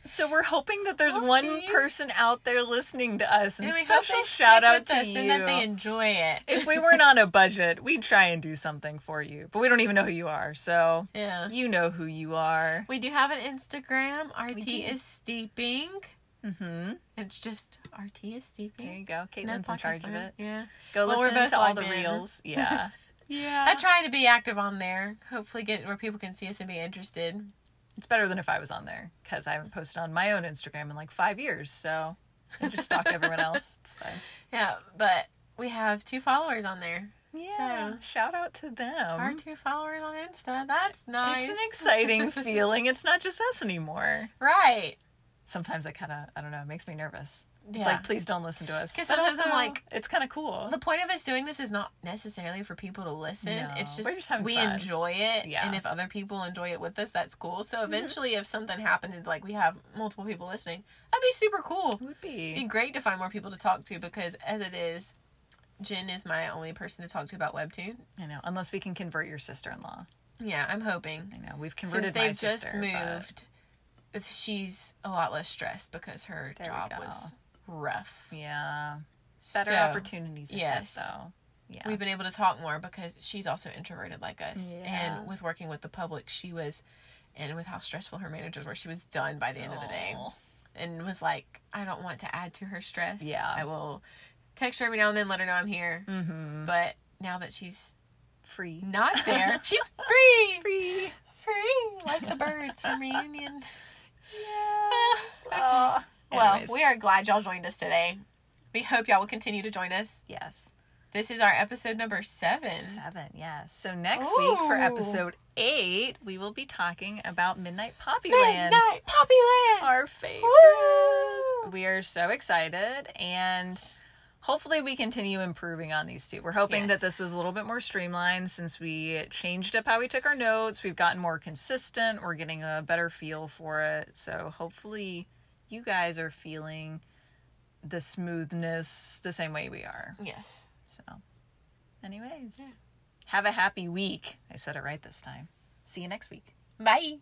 so we're hoping that there's We'll one see. person out there listening to us. And, and special shout out to you. and that they enjoy it. if we weren't on a budget, we'd try and do something for you. But we don't even know who you are, so yeah. you know who you are. We do have an Instagram. Our Tea is steeping. Mm-hmm. It's just Our Tea is steeping. There you go. Caitlyn's in charge of it. Yeah. Go Well, listen to all the in. reels. Yeah. yeah. I try to be active on there. Hopefully, get where people can see us and be interested. It's better than if I was on there because I haven't posted on my own Instagram in like five years. So I just stalk everyone else. It's fine. Yeah, but we have two followers on there. Yeah. Shout out to them. Our two followers on Insta. That's nice. It's an exciting feeling. It's not just us anymore. right. Sometimes that kind of, I don't know, it makes me nervous. It's Yeah. like, please don't listen to us. Because sometimes I'm like- it's kind of cool. The point of us doing this is not necessarily for people to listen. No, it's just, just having we fun. enjoy it. Yeah. Mm-hmm. And if other people enjoy it with us, that's cool. So eventually, if something happened and like we have multiple people listening, that'd be super cool. It would be. It'd be great to find more people to talk to because as it is, Jenn is my only person to talk to about Webtoon. I know, unless we can convert your sister-in-law. Yeah, I'm hoping. I know we've converted Since they've my just sister, but moved, she's a lot less stressed because her There job was rough. Yeah, better So, opportunities. ahead, yes. though. Yeah, We've been able to talk more because she's also introverted like us. Yeah. And with working with the public, she was, and with how stressful her managers were, she was done by the end of the day. And was like, I don't want to add to her stress. Yeah. I will text her every now and then, let her know I'm here. Mhm. But now that she's Free. not there, she's free. Free. Free. Like the birds from reunion. Yes. Okay. Well, we are glad y'all joined us today. We hope y'all will continue to join us. yes. This is our episode number seven. Seven, yes. So next week for episode eight, we will be talking about Midnight Poppyland. Midnight Poppyland. Our favorite. Woo! We are so excited and hopefully we continue improving on these two. We're hoping Yes. that this was a little bit more streamlined since we changed up how we took our notes. We've gotten more consistent. We're getting a better feel for it. So hopefully you guys are feeling the smoothness the same way we are. Yes. So, anyways, have a happy week. I said it right this time. See you next week. Bye.